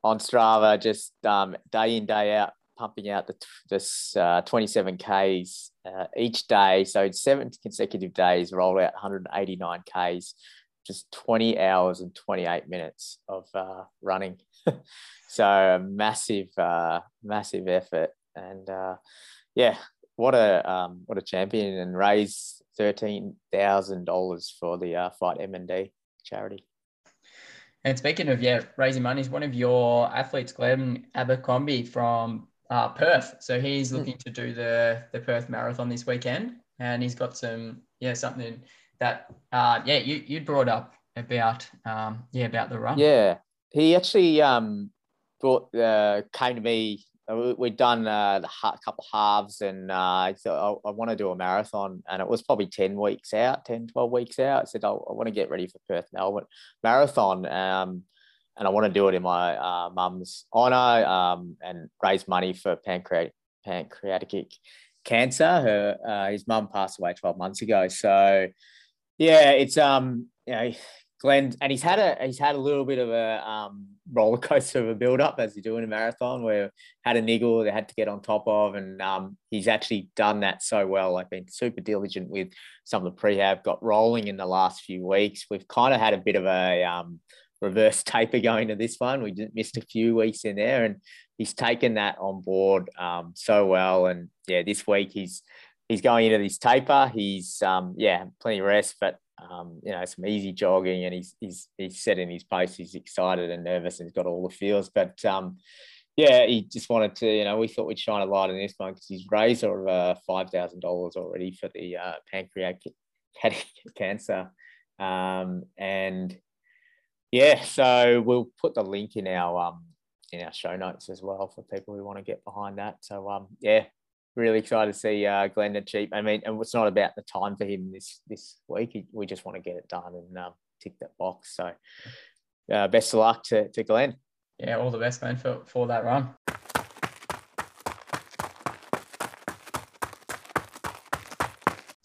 on Strava, just um, day in day out, pumping out the this uh, 27 Ks uh, each day. So seven consecutive days, rolled out 189 Ks just 20 hours and 28 minutes of uh, running. so a massive, uh, massive effort. And uh, yeah, what a um, what a champion and raise thirteen thousand dollars for the uh, Fight MND charity. And speaking of yeah, raising money is one of your athletes, Glenn Abercrombie from uh, Perth. So he's hmm. looking mm. to do the the Perth Marathon this weekend, and he's got some yeah something that uh, yeah you you brought up about um, yeah about the run. Yeah, he actually um, brought uh, came to me. Uh, we'd done uh, ha- couple halves, and uh, I thought I, I want to do a marathon, and it was probably ten weeks out, 10, 12 weeks out. I said I, I want to get ready for Perth Melbourne marathon. Um, and I want to do it in my uh, mum's honor um, and raise money for pancreatic pancreatic cancer. Her uh, his mum passed away 12 months ago, so yeah, it's um, you know, Glenn, and he's had a he's had a little bit of a um, roller coaster of a build up as you do in a marathon, where had a niggle they had to get on top of, and um, he's actually done that so well. Like been super diligent with some of the prehab, got rolling in the last few weeks. We've kind of had a bit of a um, reverse taper going to this one. We just missed a few weeks in there, and he's taken that on board um, so well. And yeah, this week he's he's going into this taper. He's um, yeah, plenty of rest, but um, you know, some easy jogging, and he's he's he's in his post he's excited and nervous, and he's got all the feels. But um, yeah, he just wanted to, you know, we thought we'd shine a light on this one because he's raised over uh, five thousand dollars already for the uh, pancreatic cancer, um, and yeah, so we'll put the link in our um, in our show notes as well for people who want to get behind that. So um, yeah, really excited to see uh, Glenn Cheap. I mean, and it's not about the time for him this this week. We just want to get it done and um, tick that box. So uh, best of luck to, to Glenn. Yeah, all the best, man, for, for that run.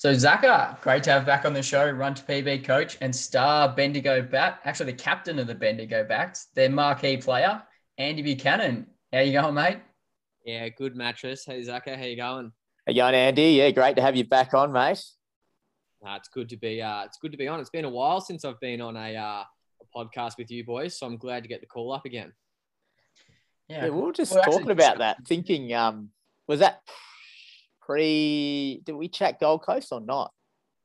So Zaka, great to have back on the show, run to PB coach and star Bendigo bat, actually the captain of the Bendigo bats, their marquee player, Andy Buchanan. How you going, mate? Yeah, good mattress. Hey Zaka, how you going? How you going, Andy? Yeah, great to have you back on, mate. Uh, it's good to be. Uh, it's good to be on. It's been a while since I've been on a, uh, a podcast with you boys, so I'm glad to get the call up again. Yeah, yeah we were just well, talking actually, about that, thinking, um, was that pre? Did we chat Gold Coast or not?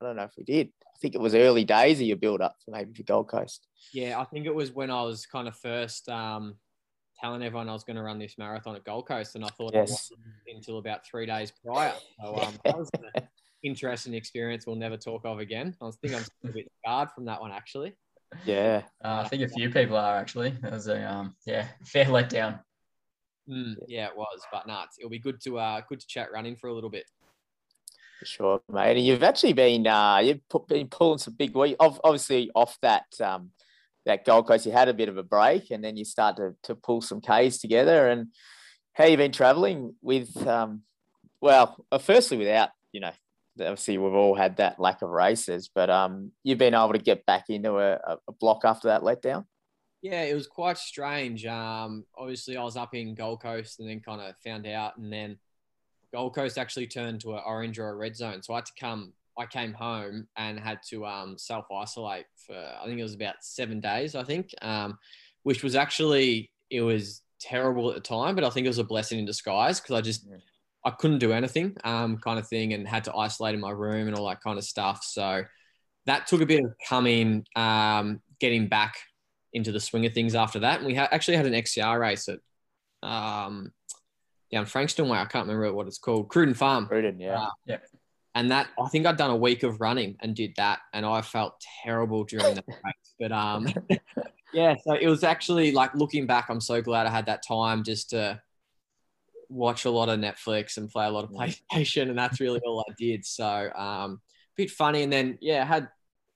I don't know if we did. I think it was early days of your build up for maybe for Gold Coast. Yeah, I think it was when I was kind of first um, telling everyone I was going to run this marathon at Gold Coast, and I thought yes. I until about three days prior. So um, that was an interesting experience we'll never talk of again. I think I'm a bit scarred from that one actually. Yeah, uh, I think a few people are actually. It was a um, yeah fair letdown. Mm, yeah, it was, but no, it'll be good to uh, good to chat running for a little bit. For sure, mate. And you've actually been uh, you've been pulling some big weight, obviously off that um, that Gold Coast, you had a bit of a break, and then you start to to pull some Ks together. And how you been travelling with? Um, well, uh, firstly, without you know, obviously we've all had that lack of races, but um, you've been able to get back into a, a block after that letdown. Yeah, it was quite strange. Um, obviously, I was up in Gold Coast and then kind of found out, and then Gold Coast actually turned to an orange or a red zone. So I had to come I came home and had to um, self isolate for I think it was about seven days. I think, um, which was actually it was terrible at the time, but I think it was a blessing in disguise because I just yeah. I couldn't do anything, um, kind of thing, and had to isolate in my room and all that kind of stuff. So that took a bit of coming, um, getting back into the swing of things after that. And we ha- actually had an XCR race at um, down Frankston way. I can't remember what it's called. Cruden Farm. Cruden, yeah. Uh, yeah. And that I think I'd done a week of running and did that, and I felt terrible during that race. But um, yeah, so it was actually like looking back, I'm so glad I had that time just to watch a lot of Netflix and play a lot of PlayStation, and that's really all I did. So um, a bit funny, and then yeah, I had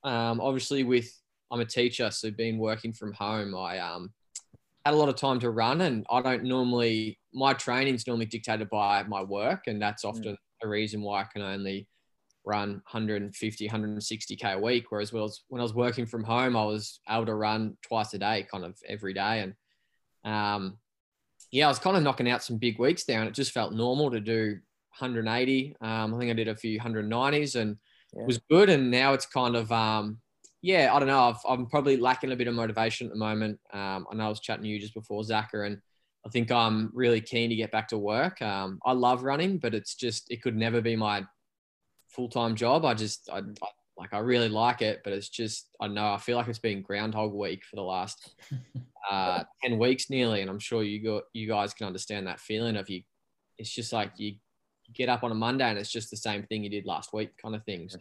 um, obviously with I'm a teacher, so being working from home, I um, had a lot of time to run, and I don't normally my training's normally dictated by my work, and that's often a reason why I can only run 150, 160k a week. Whereas when I was, when I was working from home, I was able to run twice a day, kind of every day. And um, yeah, I was kind of knocking out some big weeks there, and it just felt normal to do 180. Um, I think I did a few 190s, and yeah. it was good. And now it's kind of um, yeah, I don't know. i am probably lacking a bit of motivation at the moment. Um, I know I was chatting to you just before Zaka, and I think I'm really keen to get back to work. Um, I love running, but it's just it could never be my full time job. I just I, I, like I really like it, but it's just I don't know. I feel like it's been Groundhog Week for the last uh, ten weeks nearly, and I'm sure you got you guys can understand that feeling of you. It's just like you get up on a Monday and it's just the same thing you did last week, kind of thing. So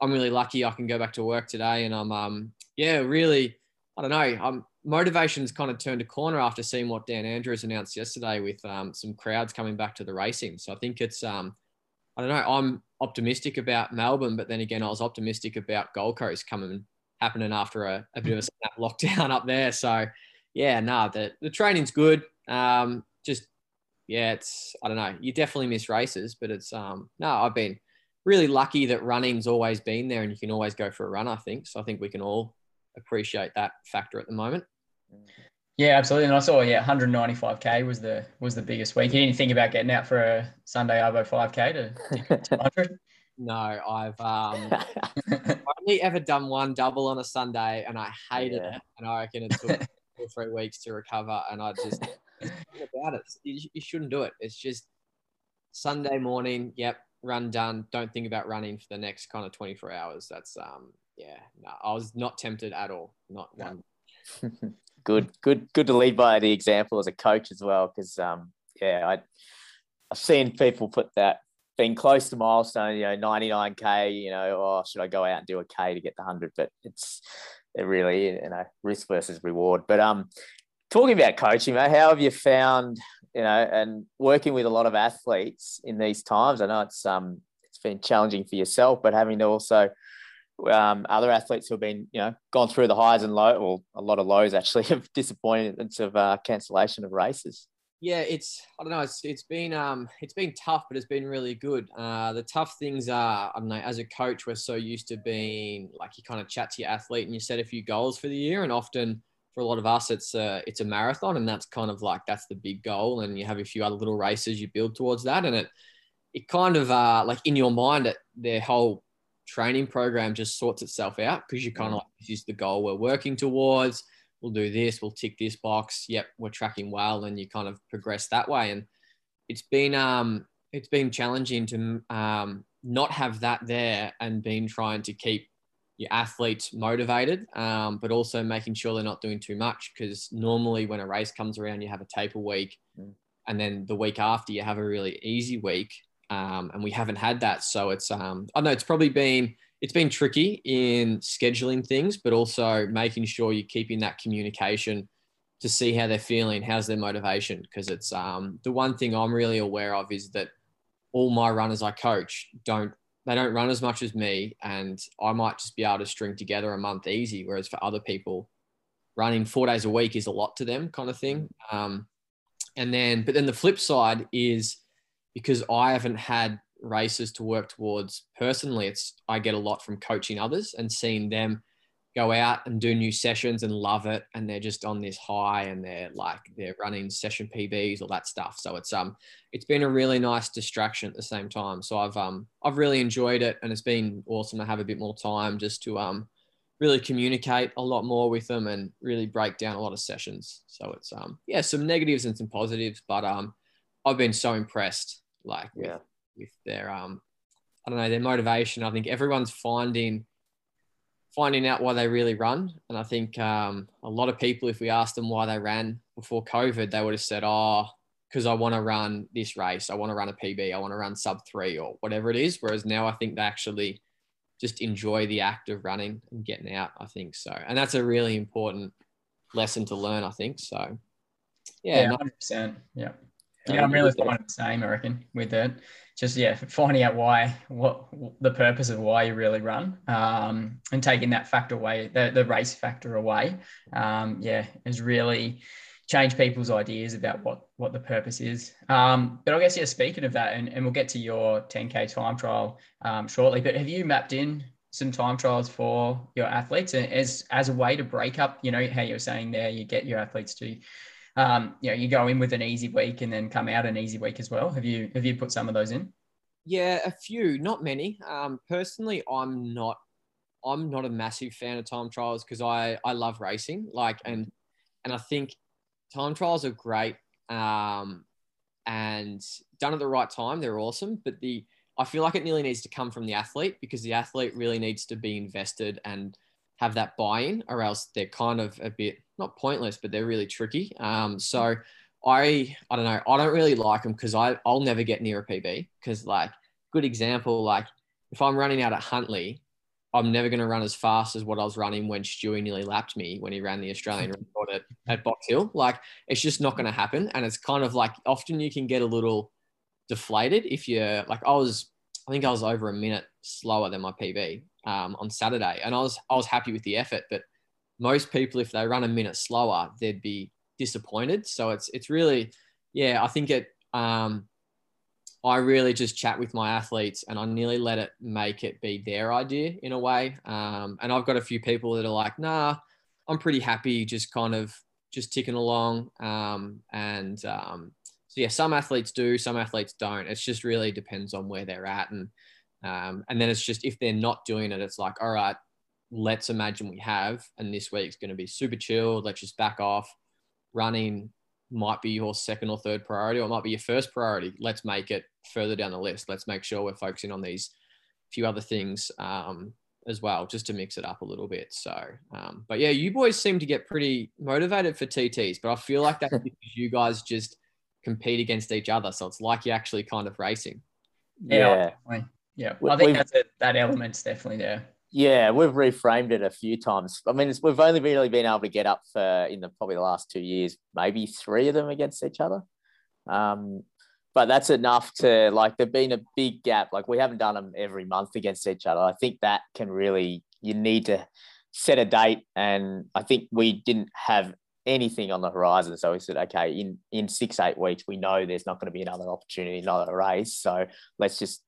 I'm really lucky I can go back to work today, and I'm um yeah really I don't know I'm motivation's kind of turned a corner after seeing what Dan Andrews announced yesterday with um, some crowds coming back to the racing. So I think it's, um, I don't know, I'm optimistic about Melbourne, but then again, I was optimistic about Gold Coast coming happening after a, a bit of a lockdown up there. So yeah, no, nah, the, the training's good. Um, just, yeah, it's, I don't know, you definitely miss races, but it's, um, no, I've been really lucky that running's always been there and you can always go for a run, I think. So I think we can all appreciate that factor at the moment. Yeah, absolutely. And I saw yeah, 195k was the was the biggest week. You didn't think about getting out for a Sunday Arvo 5k to 200? no, I've um, only ever done one double on a Sunday, and I hated yeah. it. And I reckon it took two or three weeks to recover. And I just about it, you, you shouldn't do it. It's just Sunday morning. Yep, run done. Don't think about running for the next kind of 24 hours. That's um yeah, no, I was not tempted at all. Not one. good, good, good to lead by the example as a coach as well, because um yeah, I I've seen people put that being close to milestone, you know, 99k, you know, or oh, should I go out and do a k to get the hundred? But it's it really, you know, risk versus reward. But um, talking about coaching, mate, how have you found, you know, and working with a lot of athletes in these times? I know it's um, it's been challenging for yourself, but having to also um, other athletes who have been, you know, gone through the highs and lows, or a lot of lows actually, of disappointments of uh, cancellation of races yeah, it's I don't know. It's it's been um it's been tough, but it's been really good. Uh, the tough things are I don't know. As a coach, we're so used to being like you kind of chat to your athlete and you set a few goals for the year, and often for a lot of us, it's a it's a marathon, and that's kind of like that's the big goal, and you have a few other little races you build towards that, and it it kind of uh like in your mind, it, their whole training program just sorts itself out because you kind of like this is the goal we're working towards we'll do this, we'll tick this box. Yep, we're tracking well, and you kind of progress that way. And it's been um, it's been challenging to um, not have that there and been trying to keep your athletes motivated, um, but also making sure they're not doing too much. Because normally when a race comes around, you have a taper week, mm. and then the week after you have a really easy week. Um, and we haven't had that, so it's um, I know it's probably been it's been tricky in scheduling things, but also making sure you're keeping that communication to see how they're feeling, how's their motivation. Because it's um, the one thing I'm really aware of is that all my runners I coach don't they don't run as much as me, and I might just be able to string together a month easy. Whereas for other people, running four days a week is a lot to them, kind of thing. Um, and then, but then the flip side is because I haven't had races to work towards personally it's i get a lot from coaching others and seeing them go out and do new sessions and love it and they're just on this high and they're like they're running session pbs all that stuff. So it's um it's been a really nice distraction at the same time. So i've um i've really enjoyed it and it's been awesome to have a bit more time just to um really communicate a lot more with them and really break down a lot of sessions. So it's um yeah some negatives and some positives but um i've been so impressed like yeah. with their um I don't know their motivation. I think everyone's finding finding out why they really run, and I think um, a lot of people, if we asked them why they ran before COVID, they would have said, "Oh, because I want to run this race. I want to run a PB. I want to run sub three or whatever it is." Whereas now, I think they actually just enjoy the act of running and getting out. I think so, and that's a really important lesson to learn. I think so. Yeah, yeah, percent. Yeah, yeah, I'm really finding the same. I reckon with it just yeah finding out why what the purpose of why you really run um, and taking that factor away the, the race factor away um, yeah has really changed people's ideas about what what the purpose is. Um, but i guess yeah speaking of that and, and we'll get to your 10k time trial um, shortly but have you mapped in some time trials for your athletes? As as a way to break up you know how you were saying there you get your athletes to um, you know, you go in with an easy week and then come out an easy week as well. Have you have you put some of those in? Yeah, a few, not many. Um, personally, I'm not I'm not a massive fan of time trials because I I love racing. Like and and I think time trials are great. Um, and done at the right time, they're awesome. But the I feel like it nearly needs to come from the athlete because the athlete really needs to be invested and have that buy-in, or else they're kind of a bit not pointless, but they're really tricky. Um, so I I don't know. I don't really like them because I I'll never get near a PB because like good example like if I'm running out at huntly I'm never going to run as fast as what I was running when Stewie nearly lapped me when he ran the Australian record at, at Box Hill. Like it's just not going to happen, and it's kind of like often you can get a little deflated if you're like I was. I think I was over a minute slower than my PB um, on Saturday, and I was I was happy with the effort, but most people, if they run a minute slower, they'd be disappointed. So it's it's really, yeah, I think it. Um, I really just chat with my athletes, and I nearly let it make it be their idea in a way. Um, and I've got a few people that are like, nah, I'm pretty happy, just kind of just ticking along. Um, and um, so yeah, some athletes do, some athletes don't. It's just really depends on where they're at, and um, and then it's just if they're not doing it, it's like, all right, let's imagine we have, and this week's going to be super chill. Let's just back off, running might be your second or third priority, or it might be your first priority. Let's make it further down the list. Let's make sure we're focusing on these few other things um, as well, just to mix it up a little bit. So, um, but yeah, you boys seem to get pretty motivated for TTs, but I feel like that's because you guys just compete against each other. So it's like you're actually kind of racing. Yeah, yeah. Yeah. I think that's a, that element's definitely there. Yeah, we've reframed it a few times. I mean, we've only really been able to get up for in the probably the last two years, maybe three of them against each other. Um, but that's enough to like there've been a big gap. Like we haven't done them every month against each other. I think that can really you need to set a date, and I think we didn't have anything on the horizon. So we said, okay, in in six eight weeks, we know there's not going to be another opportunity, another race. So let's just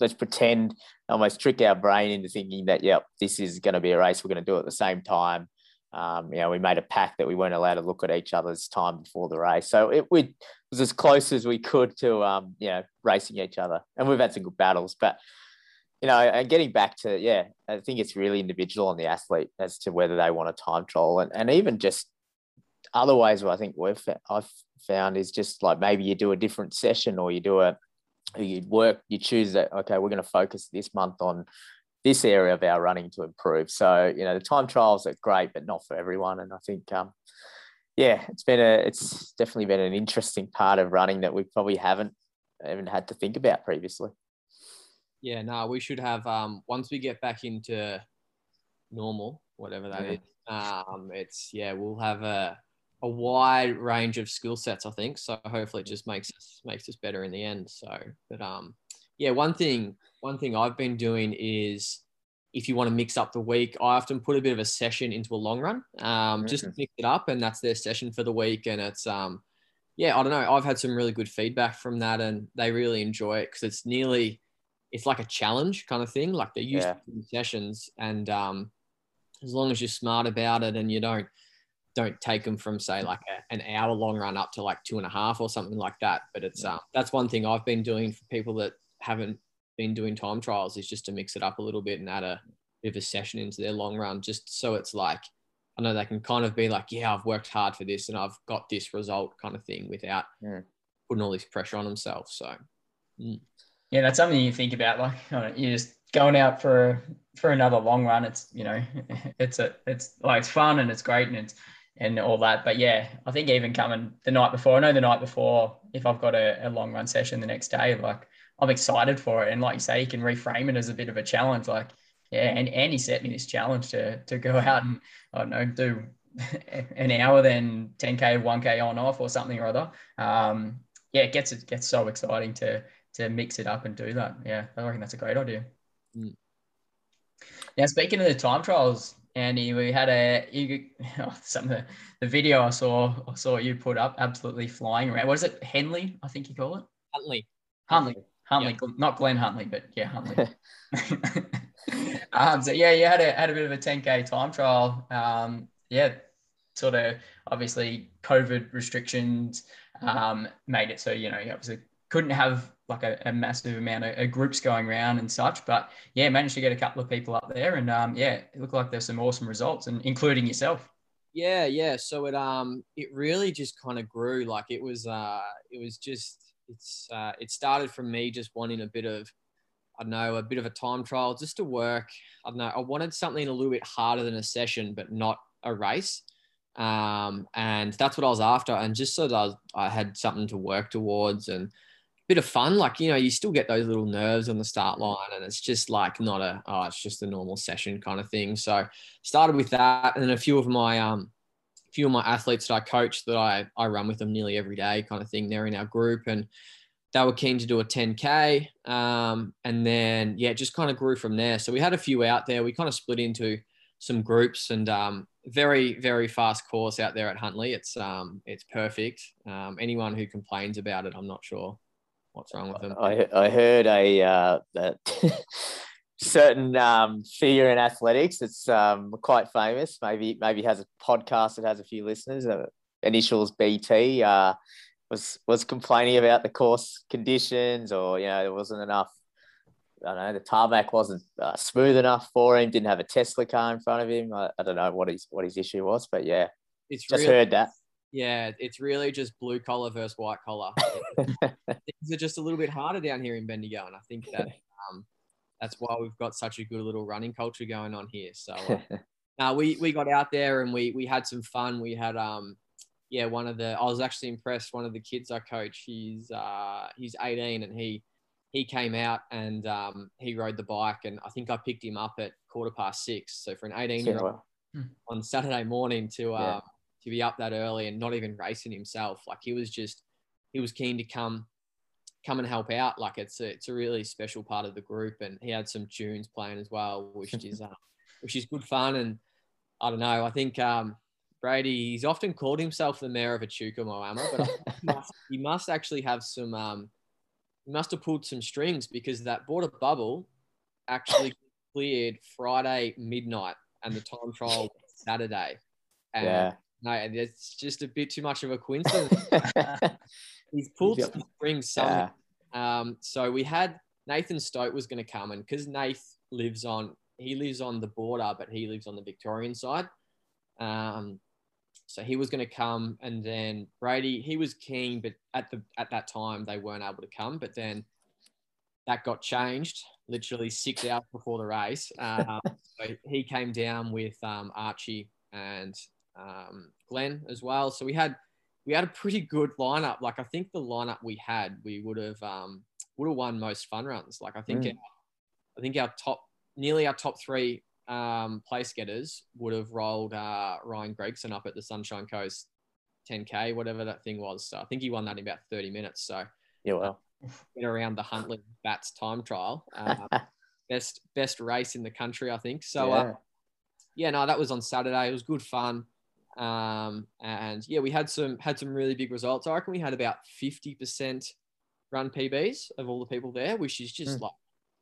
let's pretend almost trick our brain into thinking that yep, this is going to be a race. We're going to do it at the same time. Um, you know, we made a pact that we weren't allowed to look at each other's time before the race. So it, we, was as close as we could to, um, you know, racing each other. And we've had some good battles. But, you know, and getting back to, yeah, I think it's really individual on the athlete as to whether they want a time trial. And, and even just other ways I think we've, I've found is just like maybe you do a different session or you do a, you work, you choose that, okay, we're going to focus this month on this area of our running to improve. So, you know, the time trials are great, but not for everyone. And I think, um, yeah, it's been a, it's definitely been an interesting part of running that we probably haven't even had to think about previously. Yeah, no, we should have, um, once we get back into normal, whatever that yeah. is, um, it's, yeah, we'll have a, a wide range of skill sets, I think. So hopefully it just makes us, makes us better in the end. So, but, um, yeah, one thing one thing I've been doing is if you want to mix up the week, I often put a bit of a session into a long run, um, just to mix it up, and that's their session for the week. And it's um, yeah, I don't know. I've had some really good feedback from that, and they really enjoy it because it's nearly it's like a challenge kind of thing. Like they're used yeah. to sessions, and um, as long as you're smart about it and you don't don't take them from say like a, an hour long run up to like two and a half or something like that. But it's um, that's one thing I've been doing for people that haven't been doing time trials is just to mix it up a little bit and add a bit of a session into their long run, just so it's like I know they can kind of be like, yeah, I've worked hard for this and I've got this result kind of thing without yeah. putting all this pressure on themselves. So, mm. yeah, that's something you think about. Like, you just going out for for another long run. It's you know, it's a it's like it's fun and it's great and it's and all that. But yeah, I think even coming the night before, I know the night before, if I've got a, a long run session the next day, like I'm excited for it. And like you say, you can reframe it as a bit of a challenge. Like, yeah, and Andy set me this challenge to to go out and I don't know, do an hour, then 10k, 1k on off or something or other. Um, yeah, it gets it gets so exciting to to mix it up and do that. Yeah, I reckon that's a great idea. Mm. Now, speaking of the time trials, Andy, we had a you, oh, some of the, the video I saw I saw you put up absolutely flying around. What is it? Henley, I think you call it. Huntly. Huntly. Huntly, yeah. not Glen Huntly, but yeah, Huntly. um, so yeah, you had a had a bit of a 10k time trial. Um, yeah, sort of obviously COVID restrictions um, made it so you know you obviously couldn't have like a, a massive amount of, of, groups going around and such. But yeah, managed to get a couple of people up there, and um, yeah, it looked like there's some awesome results, and including yourself. Yeah, yeah. So it um it really just kind of grew. Like it was uh it was just it's uh, it started from me just wanting a bit of I don't know a bit of a time trial just to work. I don't know. I wanted something a little bit harder than a session, but not a race. Um, and that's what I was after. And just so that I, I had something to work towards and bit of fun. Like you know, you still get those little nerves on the start line, and it's just like not a oh, it's just a normal session kind of thing. So started with that, and then a few of my um few of my athletes that I coach that I, I run with them nearly every day kind of thing. They're in our group and they were keen to do a 10K. Um, and then, yeah, just kind of grew from there. So we had a few out there. We kind of split into some groups and um, very, very fast course out there at Huntly. It's, um, it's perfect. Um, anyone who complains about it, I'm not sure what's wrong with them. I, I heard a, uh, that certain um, figure in athletics that's um, quite famous. Maybe maybe has a podcast that has a few listeners. Uh, initials BT uh, was was complaining about the course conditions, or you know there wasn't enough. I don't know the tarmac wasn't uh, smooth enough for him. Didn't have a Tesla car in front of him. I, I don't know what his what his issue was, but yeah, it's just really, heard that. Yeah, it's really just blue collar versus white collar. Things are just a little bit harder down here in Bendigo, and I think that um, that's why we've got such a good little running culture going on here. So, uh, uh, we we got out there and we we had some fun. We had um, yeah, one of the I was actually impressed. One of the kids I coach, he's uh, he's 18 and he he came out and um, he rode the bike, and I think I picked him up at quarter past six. So for an 18 year old on Saturday morning to uh, yeah. to be up that early and not even racing himself, like he was just he was keen to come come and help out. Like it's a it's a really special part of the group, and he had some tunes playing as well, which is uh, which is good fun. And I don't know, I think um, Brady he's often called himself the mayor of Echuca Moama, but he must, he must actually have some um, he must have pulled some strings because that border bubble actually cleared Friday midnight and the time trial Saturday. And yeah. No, and it's just a bit too much of a coincidence. He's pulled some strings Yeah. Um, so we had Nathan Stote was going to come, and because Nath lives on, he lives on the border, but he lives on the Victorian side. Um, so he was going to come, and then Brady, he was keen, but at the at that time they weren't able to come. But then that got changed literally six hours before the race. Um, so he came down with um, Archie and um, Glenn as well. So we had we had a pretty good lineup. Like I think the lineup we had, we would have um, would have won most fun runs. Like I think mm. our, I think our top nearly our top three um, place getters would have rolled uh, Ryan Gregson up at the Sunshine Coast 10k, whatever that thing was. So I think he won that in about 30 minutes. So yeah, well, get around the Huntly Bats time trial. Uh, best best race in the country, I think. So yeah. Uh, yeah, no, that was on Saturday. It was good fun. Um, and yeah, we had some had some really big results. I reckon we had about fifty percent run PBs of all the people there, which is just mm. like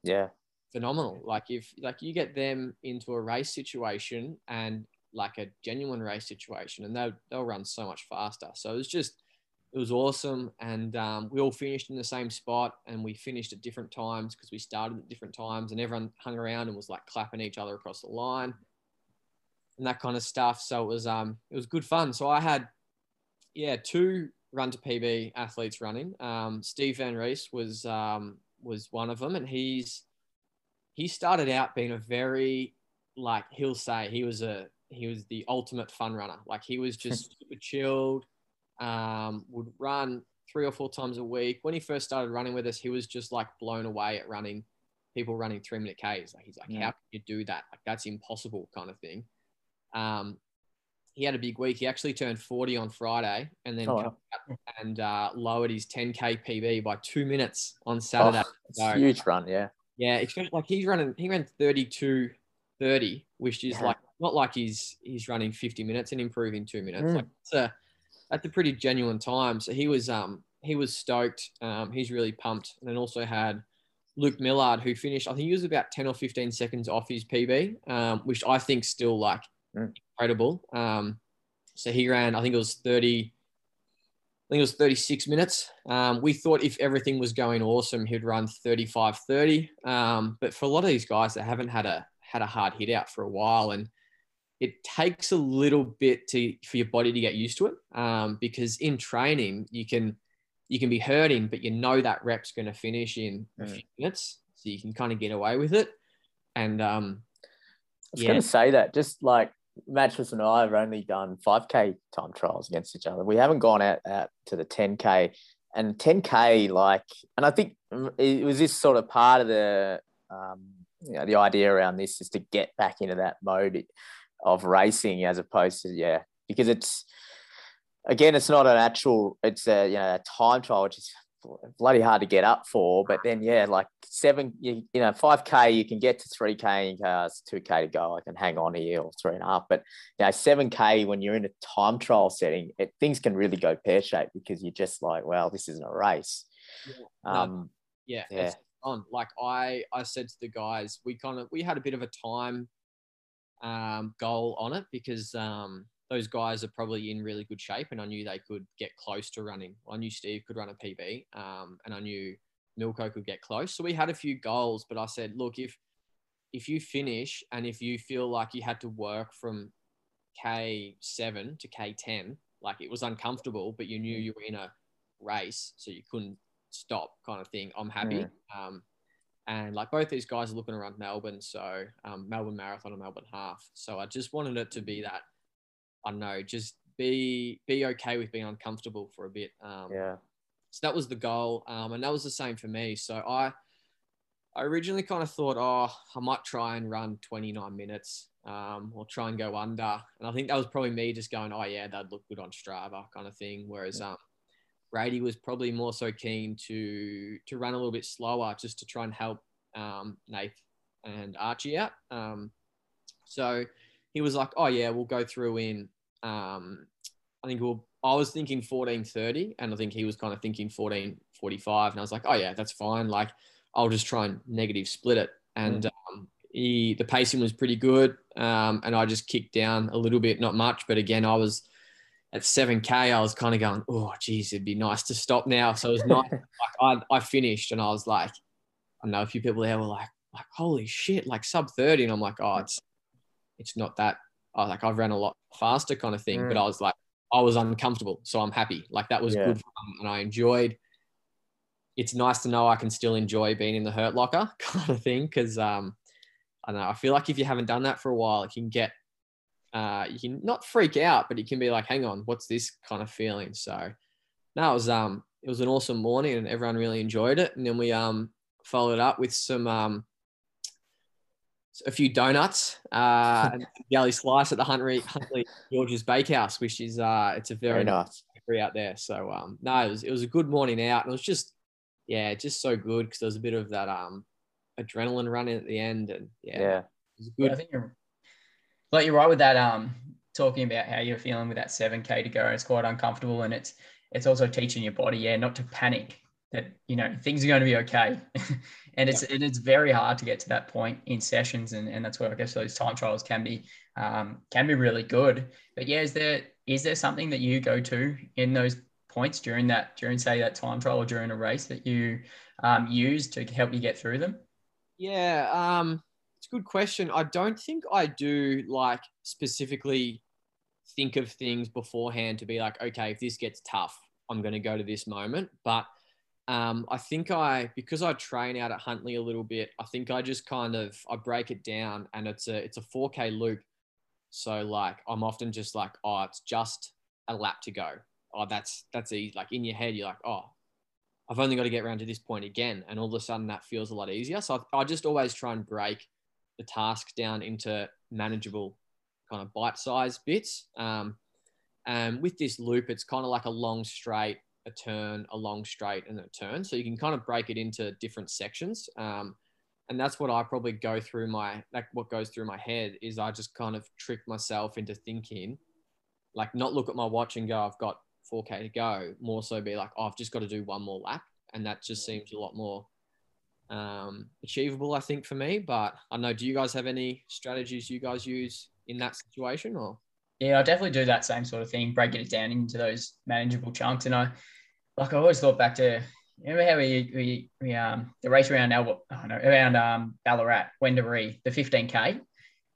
yeah phenomenal. Like if like you get them into a race situation and like a genuine race situation, and they'll they'll run so much faster. So it was just it was awesome, and um, we all finished in the same spot, and we finished at different times because we started at different times, and everyone hung around and was like clapping each other across the line and that kind of stuff. So it was um it was good fun. So I had yeah two run to PB athletes running. Um, Steve Van Rees was um, was one of them, and he's he started out being a very like he'll say he was a he was the ultimate fun runner. Like he was just super chilled. Um, would run three or four times a week. When he first started running with us, he was just like blown away at running people running three minute Ks. Like he's like, yeah. how can you do that? Like that's impossible kind of thing. Um, he had a big week. He actually turned 40 on Friday and then oh, and uh, lowered his 10k PB by two minutes on Saturday. Oh, so, huge run, yeah. Yeah, like he's running. He ran 32 30, which is yeah. like not like he's he's running 50 minutes and improving two minutes. Mm. Like it's a that's a pretty genuine time. So he was um he was stoked. Um, he's really pumped. And then also had Luke Millard who finished. I think he was about 10 or 15 seconds off his PB, um, which I think still like mm. incredible. Um, so he ran, I think it was 30, I think it was 36 minutes. Um, we thought if everything was going awesome, he'd run 35 30. Um, but for a lot of these guys that haven't had a had a hard hit out for a while, and it takes a little bit to for your body to get used to it. Um, because in training, you can you can be hurting, but you know that rep's going to finish in mm. a few minutes, so you can kind of get away with it. And um, I was yeah. going to say that just like Matchless and I have only done 5K time trials against each other. We haven't gone out, out to the 10K. And 10K, like, and I think it was this sort of part of the, um, you know, the idea around this is to get back into that mode of racing as opposed to, yeah, because it's, again, it's not an actual, it's a, you know, a time trial, which is bloody hard to get up for. But then, yeah, like seven, you, you know, 5K, you can get to 3K in cars, 2K to go. I can hang on here or three and a half. But, you know, 7K, when you're in a time trial setting, it, things can really go pear shaped because you're just like, well, this isn't a race. Yeah. Um, yeah. yeah. On like I, I said to the guys, we kind of we had a bit of a time um, goal on it because um, those guys are probably in really good shape, and I knew they could get close to running. I knew Steve could run a PB, um, and I knew Milko could get close. So we had a few goals, but I said, look, if if you finish and if you feel like you had to work from K seven to K ten, like it was uncomfortable, but you knew you were in a race, so you couldn't stop, kind of thing. I'm happy. Mm. Um, and like both these guys are looking around Melbourne, so um, Melbourne Marathon and Melbourne Half. So I just wanted it to be that I don't know, just be be okay with being uncomfortable for a bit. Um, yeah. So that was the goal, um, and that was the same for me. So I I originally kind of thought, oh, I might try and run 29 minutes um, or try and go under. And I think that was probably me just going, oh, yeah, that'd look good on Strava kind of thing. Whereas um, Brady was probably more so keen to to run a little bit slower just to try and help um, Nate and Archie out. Um, so he was like, oh, yeah, we'll go through in, um, I think we'll, I was thinking 1430 and I think he was kind of thinking 1445. And I was like, oh, yeah, that's fine. Like, I'll just try and negative split it. And mm. um, he, the pacing was pretty good. Um, and I just kicked down a little bit, not much, but again, I was at 7K, I was kind of going, oh, geez, it'd be nice to stop now. So it was nice. like I, I finished and I was like, I know a few people there were like, like, holy shit, like sub 30. And I'm like, oh, it's, it's not that. I was like, I've ran a lot faster kind of thing. Mm. But I was like, I was uncomfortable. So I'm happy. Like that was yeah. good and I enjoyed it's nice to know I can still enjoy being in the hurt locker kind of thing. Cause um, I don't know, I feel like if you haven't done that for a while, it can get, uh, you can not freak out, but it can be like, hang on, what's this kind of feeling? So that was, um, it was an awesome morning and everyone really enjoyed it. And then we, um, followed up with some, um, a few donuts, uh, and galley slice at the Huntly, Huntly George's Bakehouse, which is, uh, it's a very, very nice bakery out there. So, um, no, it was, it was a good morning out. And it was just, yeah, just so good because there was a bit of that um adrenaline running at the end, and yeah, yeah. it was good. Yeah, I think you're like you're right with that. Um, talking about how you're feeling with that seven k to go, it's quite uncomfortable, and it's it's also teaching your body, yeah, not to panic. That you know things are going to be okay, and it's yeah. and it's very hard to get to that point in sessions, and, and that's where I guess those time trials can be um, can be really good. But yeah, is there is there something that you go to in those points during that during say that time trial or during a race that you um, use to help you get through them? Yeah, um, it's a good question. I don't think I do like specifically think of things beforehand to be like, okay, if this gets tough, I'm going to go to this moment. But um, I think I because I train out at Huntly a little bit, I think I just kind of I break it down and it's a it's a 4K loop. So like I'm often just like, oh, it's just a lap to go oh, that's that's easy. Like in your head, you're like, oh, I've only got to get around to this point again, and all of a sudden that feels a lot easier. So I, I just always try and break the task down into manageable kind of bite-sized bits. Um, and with this loop, it's kind of like a long straight, a turn, a long straight, and a turn. So you can kind of break it into different sections. Um, and that's what I probably go through my like what goes through my head is I just kind of trick myself into thinking, like not look at my watch and go, I've got 4K to go, more so be like, oh, I've just got to do one more lap. And that just seems a lot more um, achievable, I think, for me. But I know, do you guys have any strategies you guys use in that situation or? Yeah, I definitely do that same sort of thing, breaking it down into those manageable chunks. And I, like, I always thought back to, remember how we, we, we um, the race around Albert, oh no, around um, Ballarat, Wendouree, the 15K.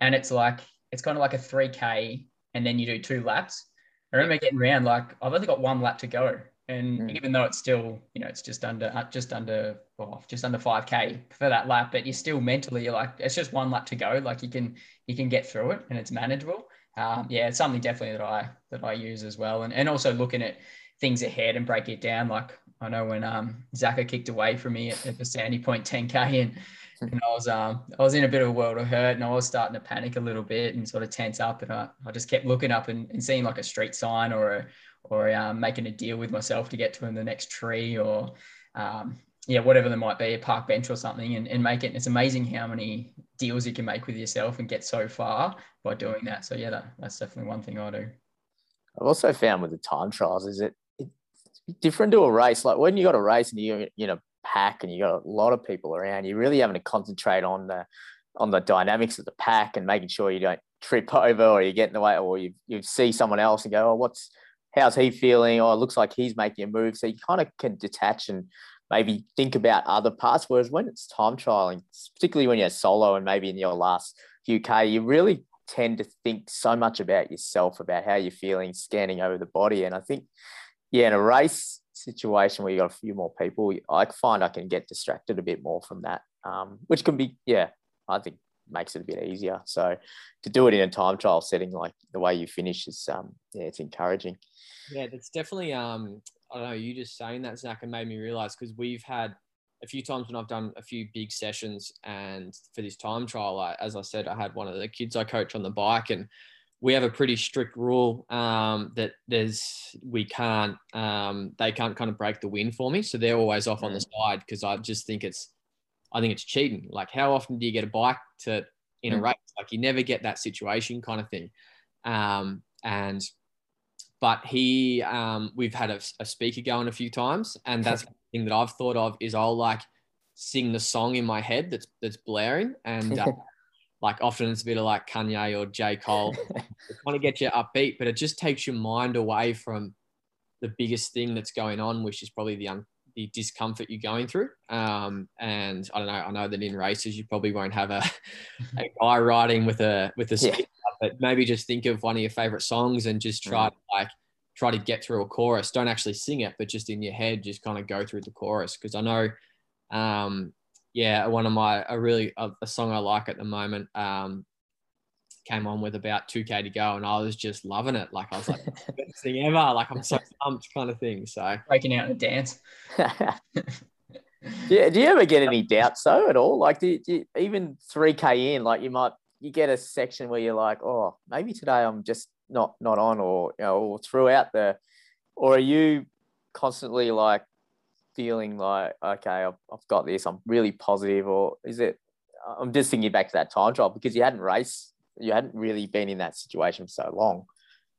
And it's like, it's kind of like a 3K and then you do two laps. I remember getting around like I've only got one lap to go, and mm. even though it's still you know it's just under uh, just under well, just under five k for that lap, but you're still mentally you're like it's just one lap to go. Like you can you can get through it and it's manageable. Um, yeah, it's something definitely that I that I use as well, and and also looking at things ahead and break it down. Like I know when um Zaka kicked away from me at, at the Sandy Point 10k and and I was um I was in a bit of a world of hurt and I was starting to panic a little bit and sort of tense up and I, I just kept looking up and, and seeing like a street sign or a or um, making a deal with myself to get to in the next tree or um, yeah whatever there might be a park bench or something and, and make it it's amazing how many deals you can make with yourself and get so far by doing that so yeah that, that's definitely one thing I do. I've also found with the time trials is it different to a race like when you got a race and you you know pack and you got a lot of people around, you're really having to concentrate on the on the dynamics of the pack and making sure you don't trip over or you get in the way or you you see someone else and go, oh, what's how's he feeling? Oh, it looks like he's making a move. So you kind of can detach and maybe think about other parts. Whereas when it's time trialing, particularly when you're solo and maybe in your last few K, you really tend to think so much about yourself, about how you're feeling, scanning over the body. And I think, yeah, in a race situation where you got a few more people, I find I can get distracted a bit more from that, um, which can be, yeah, I think makes it a bit easier. So to do it in a time trial setting like the way you finish is, um, yeah, it's encouraging. Yeah, that's definitely, um, I don't know, you just saying that, Zach, and made me realize because we've had a few times when I've done a few big sessions and for this time trial, I, as I said, I had one of the kids I coach on the bike and we have a pretty strict rule um, that there's we can't um, they can't kind of break the wind for me so they're always off on the mm. side because i just think it's i think it's cheating like how often do you get a bike to in a mm. race like you never get that situation kind of thing um, and but he um, we've had a, a, speaker going a few times and that's the thing that i've thought of is i'll like sing the song in my head that's that's blaring and uh, like often it's a bit of like Kanye or J. Cole. kind of get you upbeat, but it just takes your mind away from the biggest thing that's going on, which is probably the un- the discomfort you're going through. Um, and I don't know, I know that in races you probably won't have a, a guy riding with a with a speaker, yeah. but maybe just think of one of your favorite songs and just try mm. to like try to get through a chorus. Don't actually sing it, but just in your head, just kind of go through the chorus. Because I know um, yeah, one of my a really a, a song I like at the moment um, came on with about 2k to go and I was just loving it. Like I was like, best thing ever. Like I'm so pumped kind of thing. So breaking out in a dance. yeah. Do you ever get any doubts though at all? Like do do you, even 3k in, like you might, you get a section where you're like, oh, maybe today I'm just not, not on or, you know, or throughout the, or are you constantly like, feeling like okay I've, I've got this i'm really positive or is it i'm just thinking back to that time trial because you hadn't raced you hadn't really been in that situation for so long.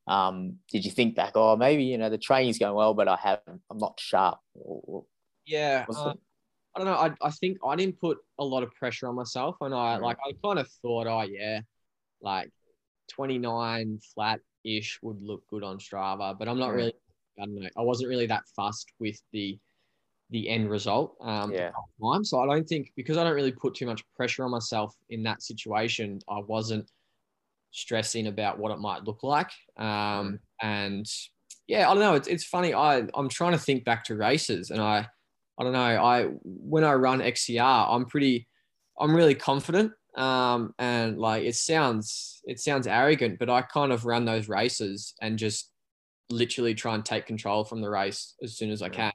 Um, did you think back oh maybe you know the training's going well but i haven't i'm not sharp or, yeah um, i don't know I, I think i didn't put a lot of pressure on myself and i like i kind of thought oh yeah like 29 flat ish would look good on strava but i'm not really i don't know i wasn't really that fussed with the the end result um, yeah. time. So I don't think because I don't really put too much pressure on myself in that situation, I wasn't stressing about what it might look like. Um, and yeah, I don't know. It's, it's funny. I I'm trying to think back to races, and I I don't know. I when I run XCR, I'm pretty I'm really confident. Um, and like it sounds it sounds arrogant, but I kind of run those races and just literally try and take control from the race as soon as I can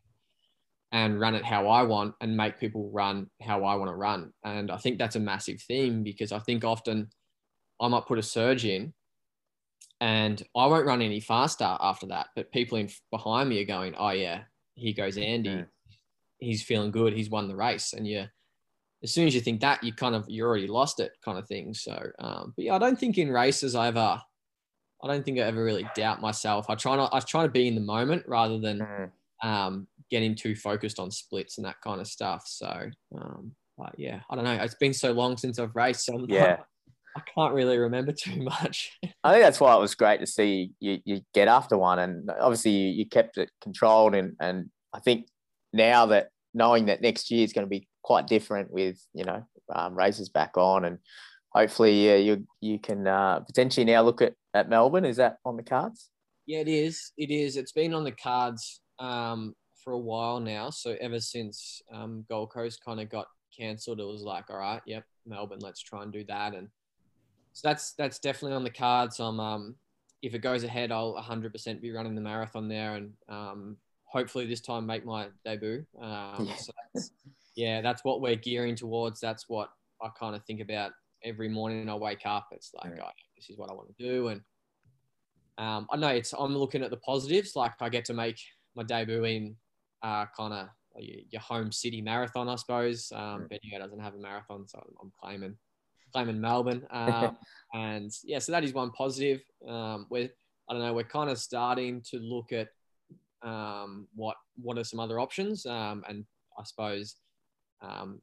and run it how I want and make people run how I want to run. And I think that's a massive theme because I think often I might put a surge in and I won't run any faster after that. But people in behind me are going, oh, yeah, here goes Andy. He's feeling good. He's won the race. And you, as soon as you think that, you kind of, you already lost it kind of thing. So, um, but yeah, I don't think in races I ever, I don't think I ever really doubt myself. I try not, I try to be in the moment rather than, mm um, getting too focused on splits and that kind of stuff. So, um, but yeah, I don't know. It's been so long since I've raced, so yeah. I can't really remember too much. I think that's why it was great to see you, you get after one, and obviously you, you kept it controlled. And and I think now that knowing that next year is going to be quite different with you know um, races back on, and hopefully yeah, you you can uh, potentially now look at at Melbourne. Is that on the cards? Yeah, it is. It is. It's been on the cards um, for a while now. So ever since um, Gold Coast kind of got cancelled, it was like, all right, yep, Melbourne, let's try and do that. And so that's that's definitely on the cards. Um, um if it goes ahead, I'll 100% be running the marathon there, and um, hopefully this time make my debut. Um, yeah. So that's, yeah, that's what we're gearing towards. That's what I kind of think about every morning I wake up. It's like, oh, this is what I want to do, and um, I know it's. I'm looking at the positives. Like I get to make my debut in uh, kind of your home city marathon, I suppose. Um, mm. Bendigo doesn't have a marathon, so I'm claiming claiming Melbourne. Um, and yeah, so that is one positive. Um, we're I don't know, we're kind of starting to look at um, what what are some other options, um, and I suppose um,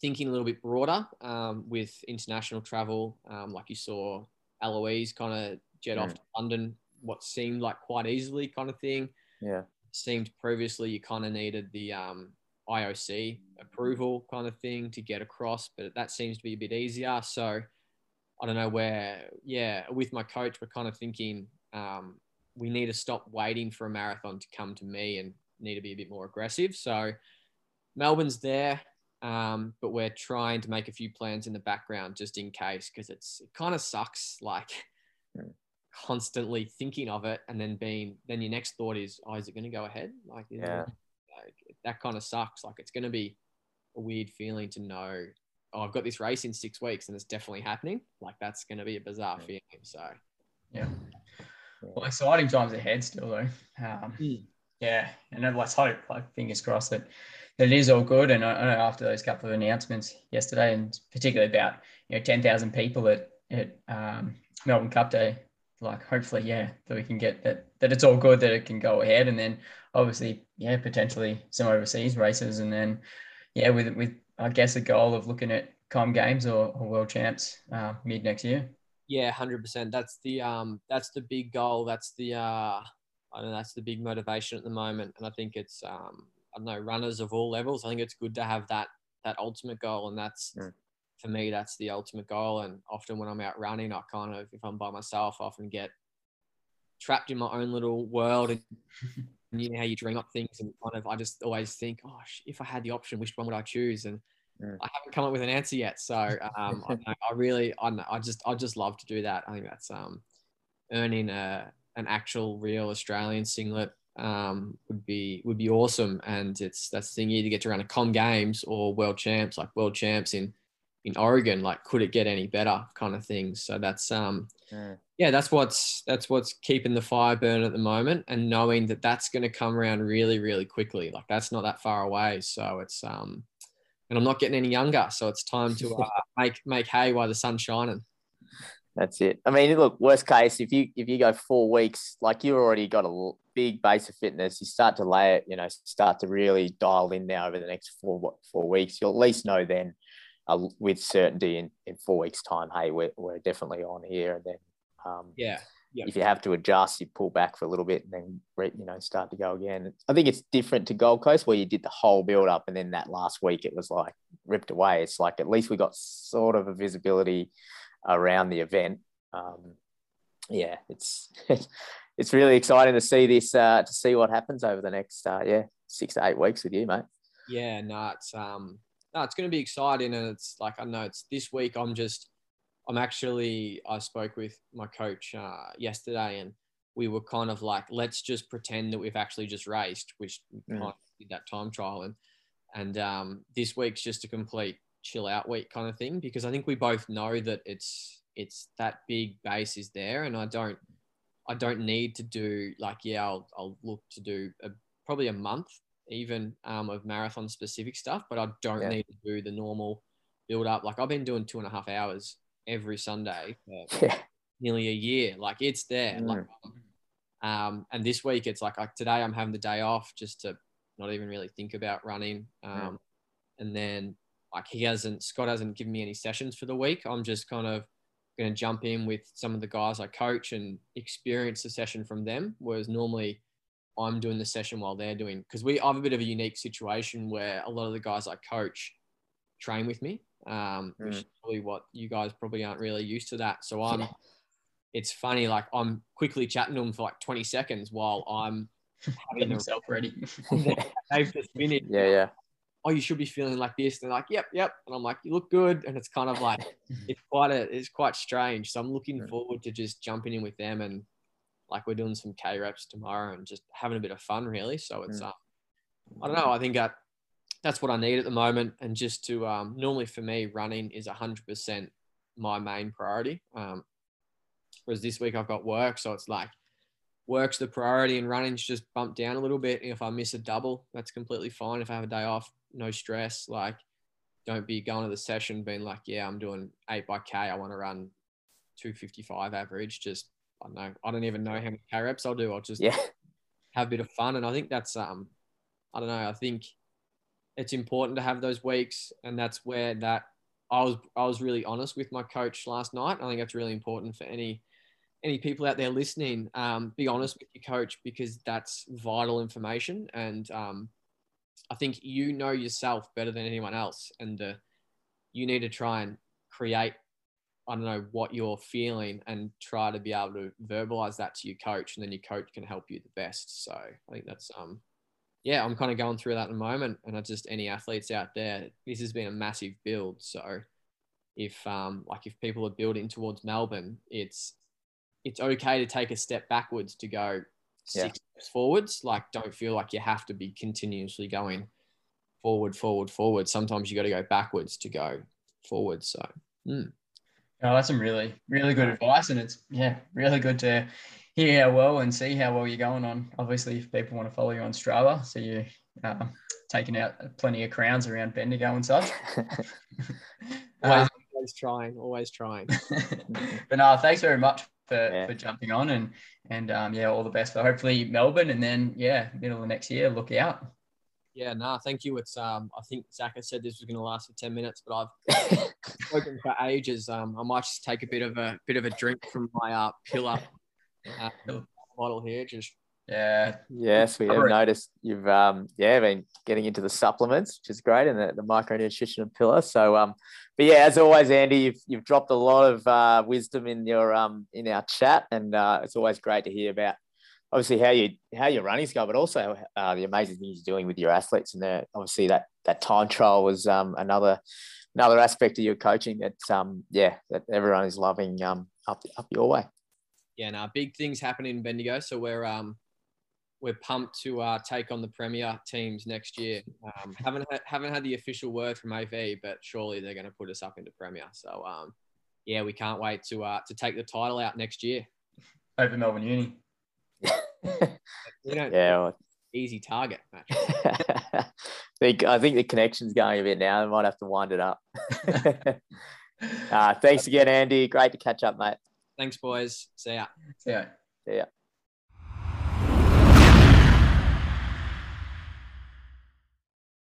thinking a little bit broader um, with international travel, um, like you saw Eloise kind of jet mm. off to London, what seemed like quite easily, kind of thing. Yeah. Seemed previously you kind of needed the um, IOC approval kind of thing to get across, but that seems to be a bit easier. So I don't know where, yeah, with my coach, we're kind of thinking um, we need to stop waiting for a marathon to come to me and need to be a bit more aggressive. So Melbourne's there, um, but we're trying to make a few plans in the background just in case because it's it kind of sucks like. Constantly thinking of it and then being then your next thought is oh is it going to go ahead like, is it- Yeah. like that kind of sucks like it's going to be a weird feeling to know oh I've got this race in six weeks and it's definitely happening like that's going to be a bizarre Yeah. feeling so Yeah. Well, exciting times ahead still though. Um, Mm. Yeah, and let's hope, like fingers crossed that, that it is all good. And I, I know after those couple of announcements yesterday, and particularly about you know ten thousand people at at um, Melbourne Cup Day, like hopefully, yeah, that we can get that that it's all good that it can go ahead, and then obviously, yeah, potentially some overseas races, and then yeah, with with I guess a goal of looking at Com Games or, or World Champs uh, mid next year. Yeah, hundred percent. That's the um, that's the big goal. That's the uh, I don't know. That's the big motivation at the moment, and I think it's um, I don't know runners of all levels. I think it's good to have that that ultimate goal, and that's Mm. For me. That's the ultimate goal. And often when I'm out running, I kind of if I'm by myself, I often get trapped in my own little world and. You know how you dream up things, and kind of, I just always think, "Oh, if I had the option, which one would I choose?" And Mm. I haven't come up with an answer yet. So um, I, know- I really, I, know, I just, I just love to do that. I think that's um, earning a, an actual real Australian singlet um, would be would be awesome. And it's that's the thing. You either get to run a Com Games or World Champs, like World Champs in in Oregon. Like, could it get any better? Kind of thing. So that's um, Mm. yeah, that's what's that's what's keeping the fire burn at the moment, and knowing that that's going to come around really, really quickly. Like that's not that far away. So it's um, and I'm not getting any younger, so it's time to uh, make make hay while the sun's shining. That's it. I mean, look, worst case, if you if you go four weeks, like you've already got a l- big base of fitness, you start to lay it, you know, start to really dial in now over the next four four weeks. You'll at least know then, uh, with certainty in, in four weeks' time, hey, we're, we're definitely on here. And then, um, Yeah, yeah. if you have to adjust, you pull back for a little bit and then re- you know start to go again. I think it's different to Gold Coast where you did the whole build up and then that last week it was like ripped away. It's like at least we got sort of a visibility around the event. Um, yeah, it's it's really exciting to see this uh, to see what happens over the next uh, yeah six to eight weeks with you, mate. Yeah, no, it's um, no, it's going to be exciting, and it's like I know it's this week. I'm just, I'm actually, I spoke with my coach uh, yesterday, and we were kind of like, let's just pretend that we've actually just raced, which Mm. kind of did that time trial, and and um, this week's just a complete chill out week kind of thing because I think we both know that it's it's that big base is there, and I don't. I don't need to do like yeah I'll, I'll look to do a, probably a month even um, of marathon specific stuff, but I don't Yeah. need to do the normal build up. Like I've been doing two and a half hours every Sunday for Yeah, nearly a year. Like it's there. Mm. Like, um, and this week it's like, like today I'm having the day off just to not even really think about running. Um, and then like he hasn't, Scott hasn't given me any sessions for the week. I'm just kind of going to jump in with some of the guys I coach and experience the session from them. Whereas normally I'm doing the session while they're doing, because we I have a bit of a unique situation where a lot of the guys I coach train with me, um, which Mm. is probably what you guys probably aren't really used to that. So I'm, it's funny, like I'm quickly chatting to them for like 20 seconds while I'm Getting having a yourself ready. they've just finished. yeah, yeah. Oh, you should be feeling like this. And they're like, yep, yep. And I'm like, you look good. And it's kind of like, it's quite a, it's quite strange. So I'm looking Mm. forward to just jumping in with them and like we're doing some K reps tomorrow and just having a bit of fun, really. So it's, Mm. um, I don't know. I think that that's what I need at the moment. And just to, um, normally for me, running is 100% my main priority. Um, whereas this week I've got work. So it's like, work's the priority and running's just bumped down a little bit. If I miss a double, that's completely fine. If I have a day off, no stress. Like, don't be going to the session being like, yeah, I'm doing eight by K. I want to run 255 average. Just, I don't know. I don't even know how many K reps I'll do. I'll just Yeah, have a bit of fun. And I think that's, um, I don't know. I think it's important to have those weeks. And that's where that I was, I was really honest with my coach last night. I think that's really important for any, any people out there listening, um, be honest with your coach because that's vital information. And um, I think you know yourself better than anyone else, and uh, you need to try and create I don't know what you're feeling and try to be able to verbalize that to your coach, and then your coach can help you the best. So I think that's um, yeah, I'm kind of going through that at the moment, and I just any athletes out there, this has been a massive build. So if um, like if people are building towards Melbourne, it's it's okay to take a step backwards to go six yeah. steps forwards. Like don't feel like you have to be continuously going forward, forward, forward. Sometimes you got to go backwards to go forward. So. Mm. Oh, that's some really, really good advice, and it's yeah, really good to hear how well and see how well you're going on. Obviously, if people want to follow you on Strava, so you uh, taking out plenty of crowns around Bendigo and such. always, always trying, always trying. but no, thanks very much for, yeah. for jumping on and and um, yeah, all the best for hopefully Melbourne and then yeah, middle of next year. Look out. Yeah, no, nah, thank you. It's um, I think Zach has said this was going to last for ten minutes, but I've spoken for ages. Um, I might just take a bit of a bit of a drink from my uh, pillar uh, bottle here. Just yeah. Yes, we have noticed you've um yeah been getting into the supplements, which is great, and the, the micronutrition and pillar. So um, but yeah, as always, Andy, you've you've dropped a lot of uh, wisdom in your um in our chat, and uh, it's always great to hear about obviously how you how your running's go, but also uh, the amazing things you're doing with your athletes. And there, obviously that that time trial was um, another another aspect of your coaching that um, yeah that everyone is loving um, up up your way. Yeah, now big things happening in Bendigo, so we're um we're pumped to uh, take on the Premier teams next year. Um, haven't ha- haven't had the official word from AV, but surely they're going to put us up into Premier. So um, yeah, we can't wait to uh, to take the title out next year. Over Melbourne Uni yeah, well, easy target. I think I think the connection's going a bit now. I might have to wind it up. uh, thanks again, Andy. Great to catch up, mate. Thanks, boys. See ya. See ya. See ya.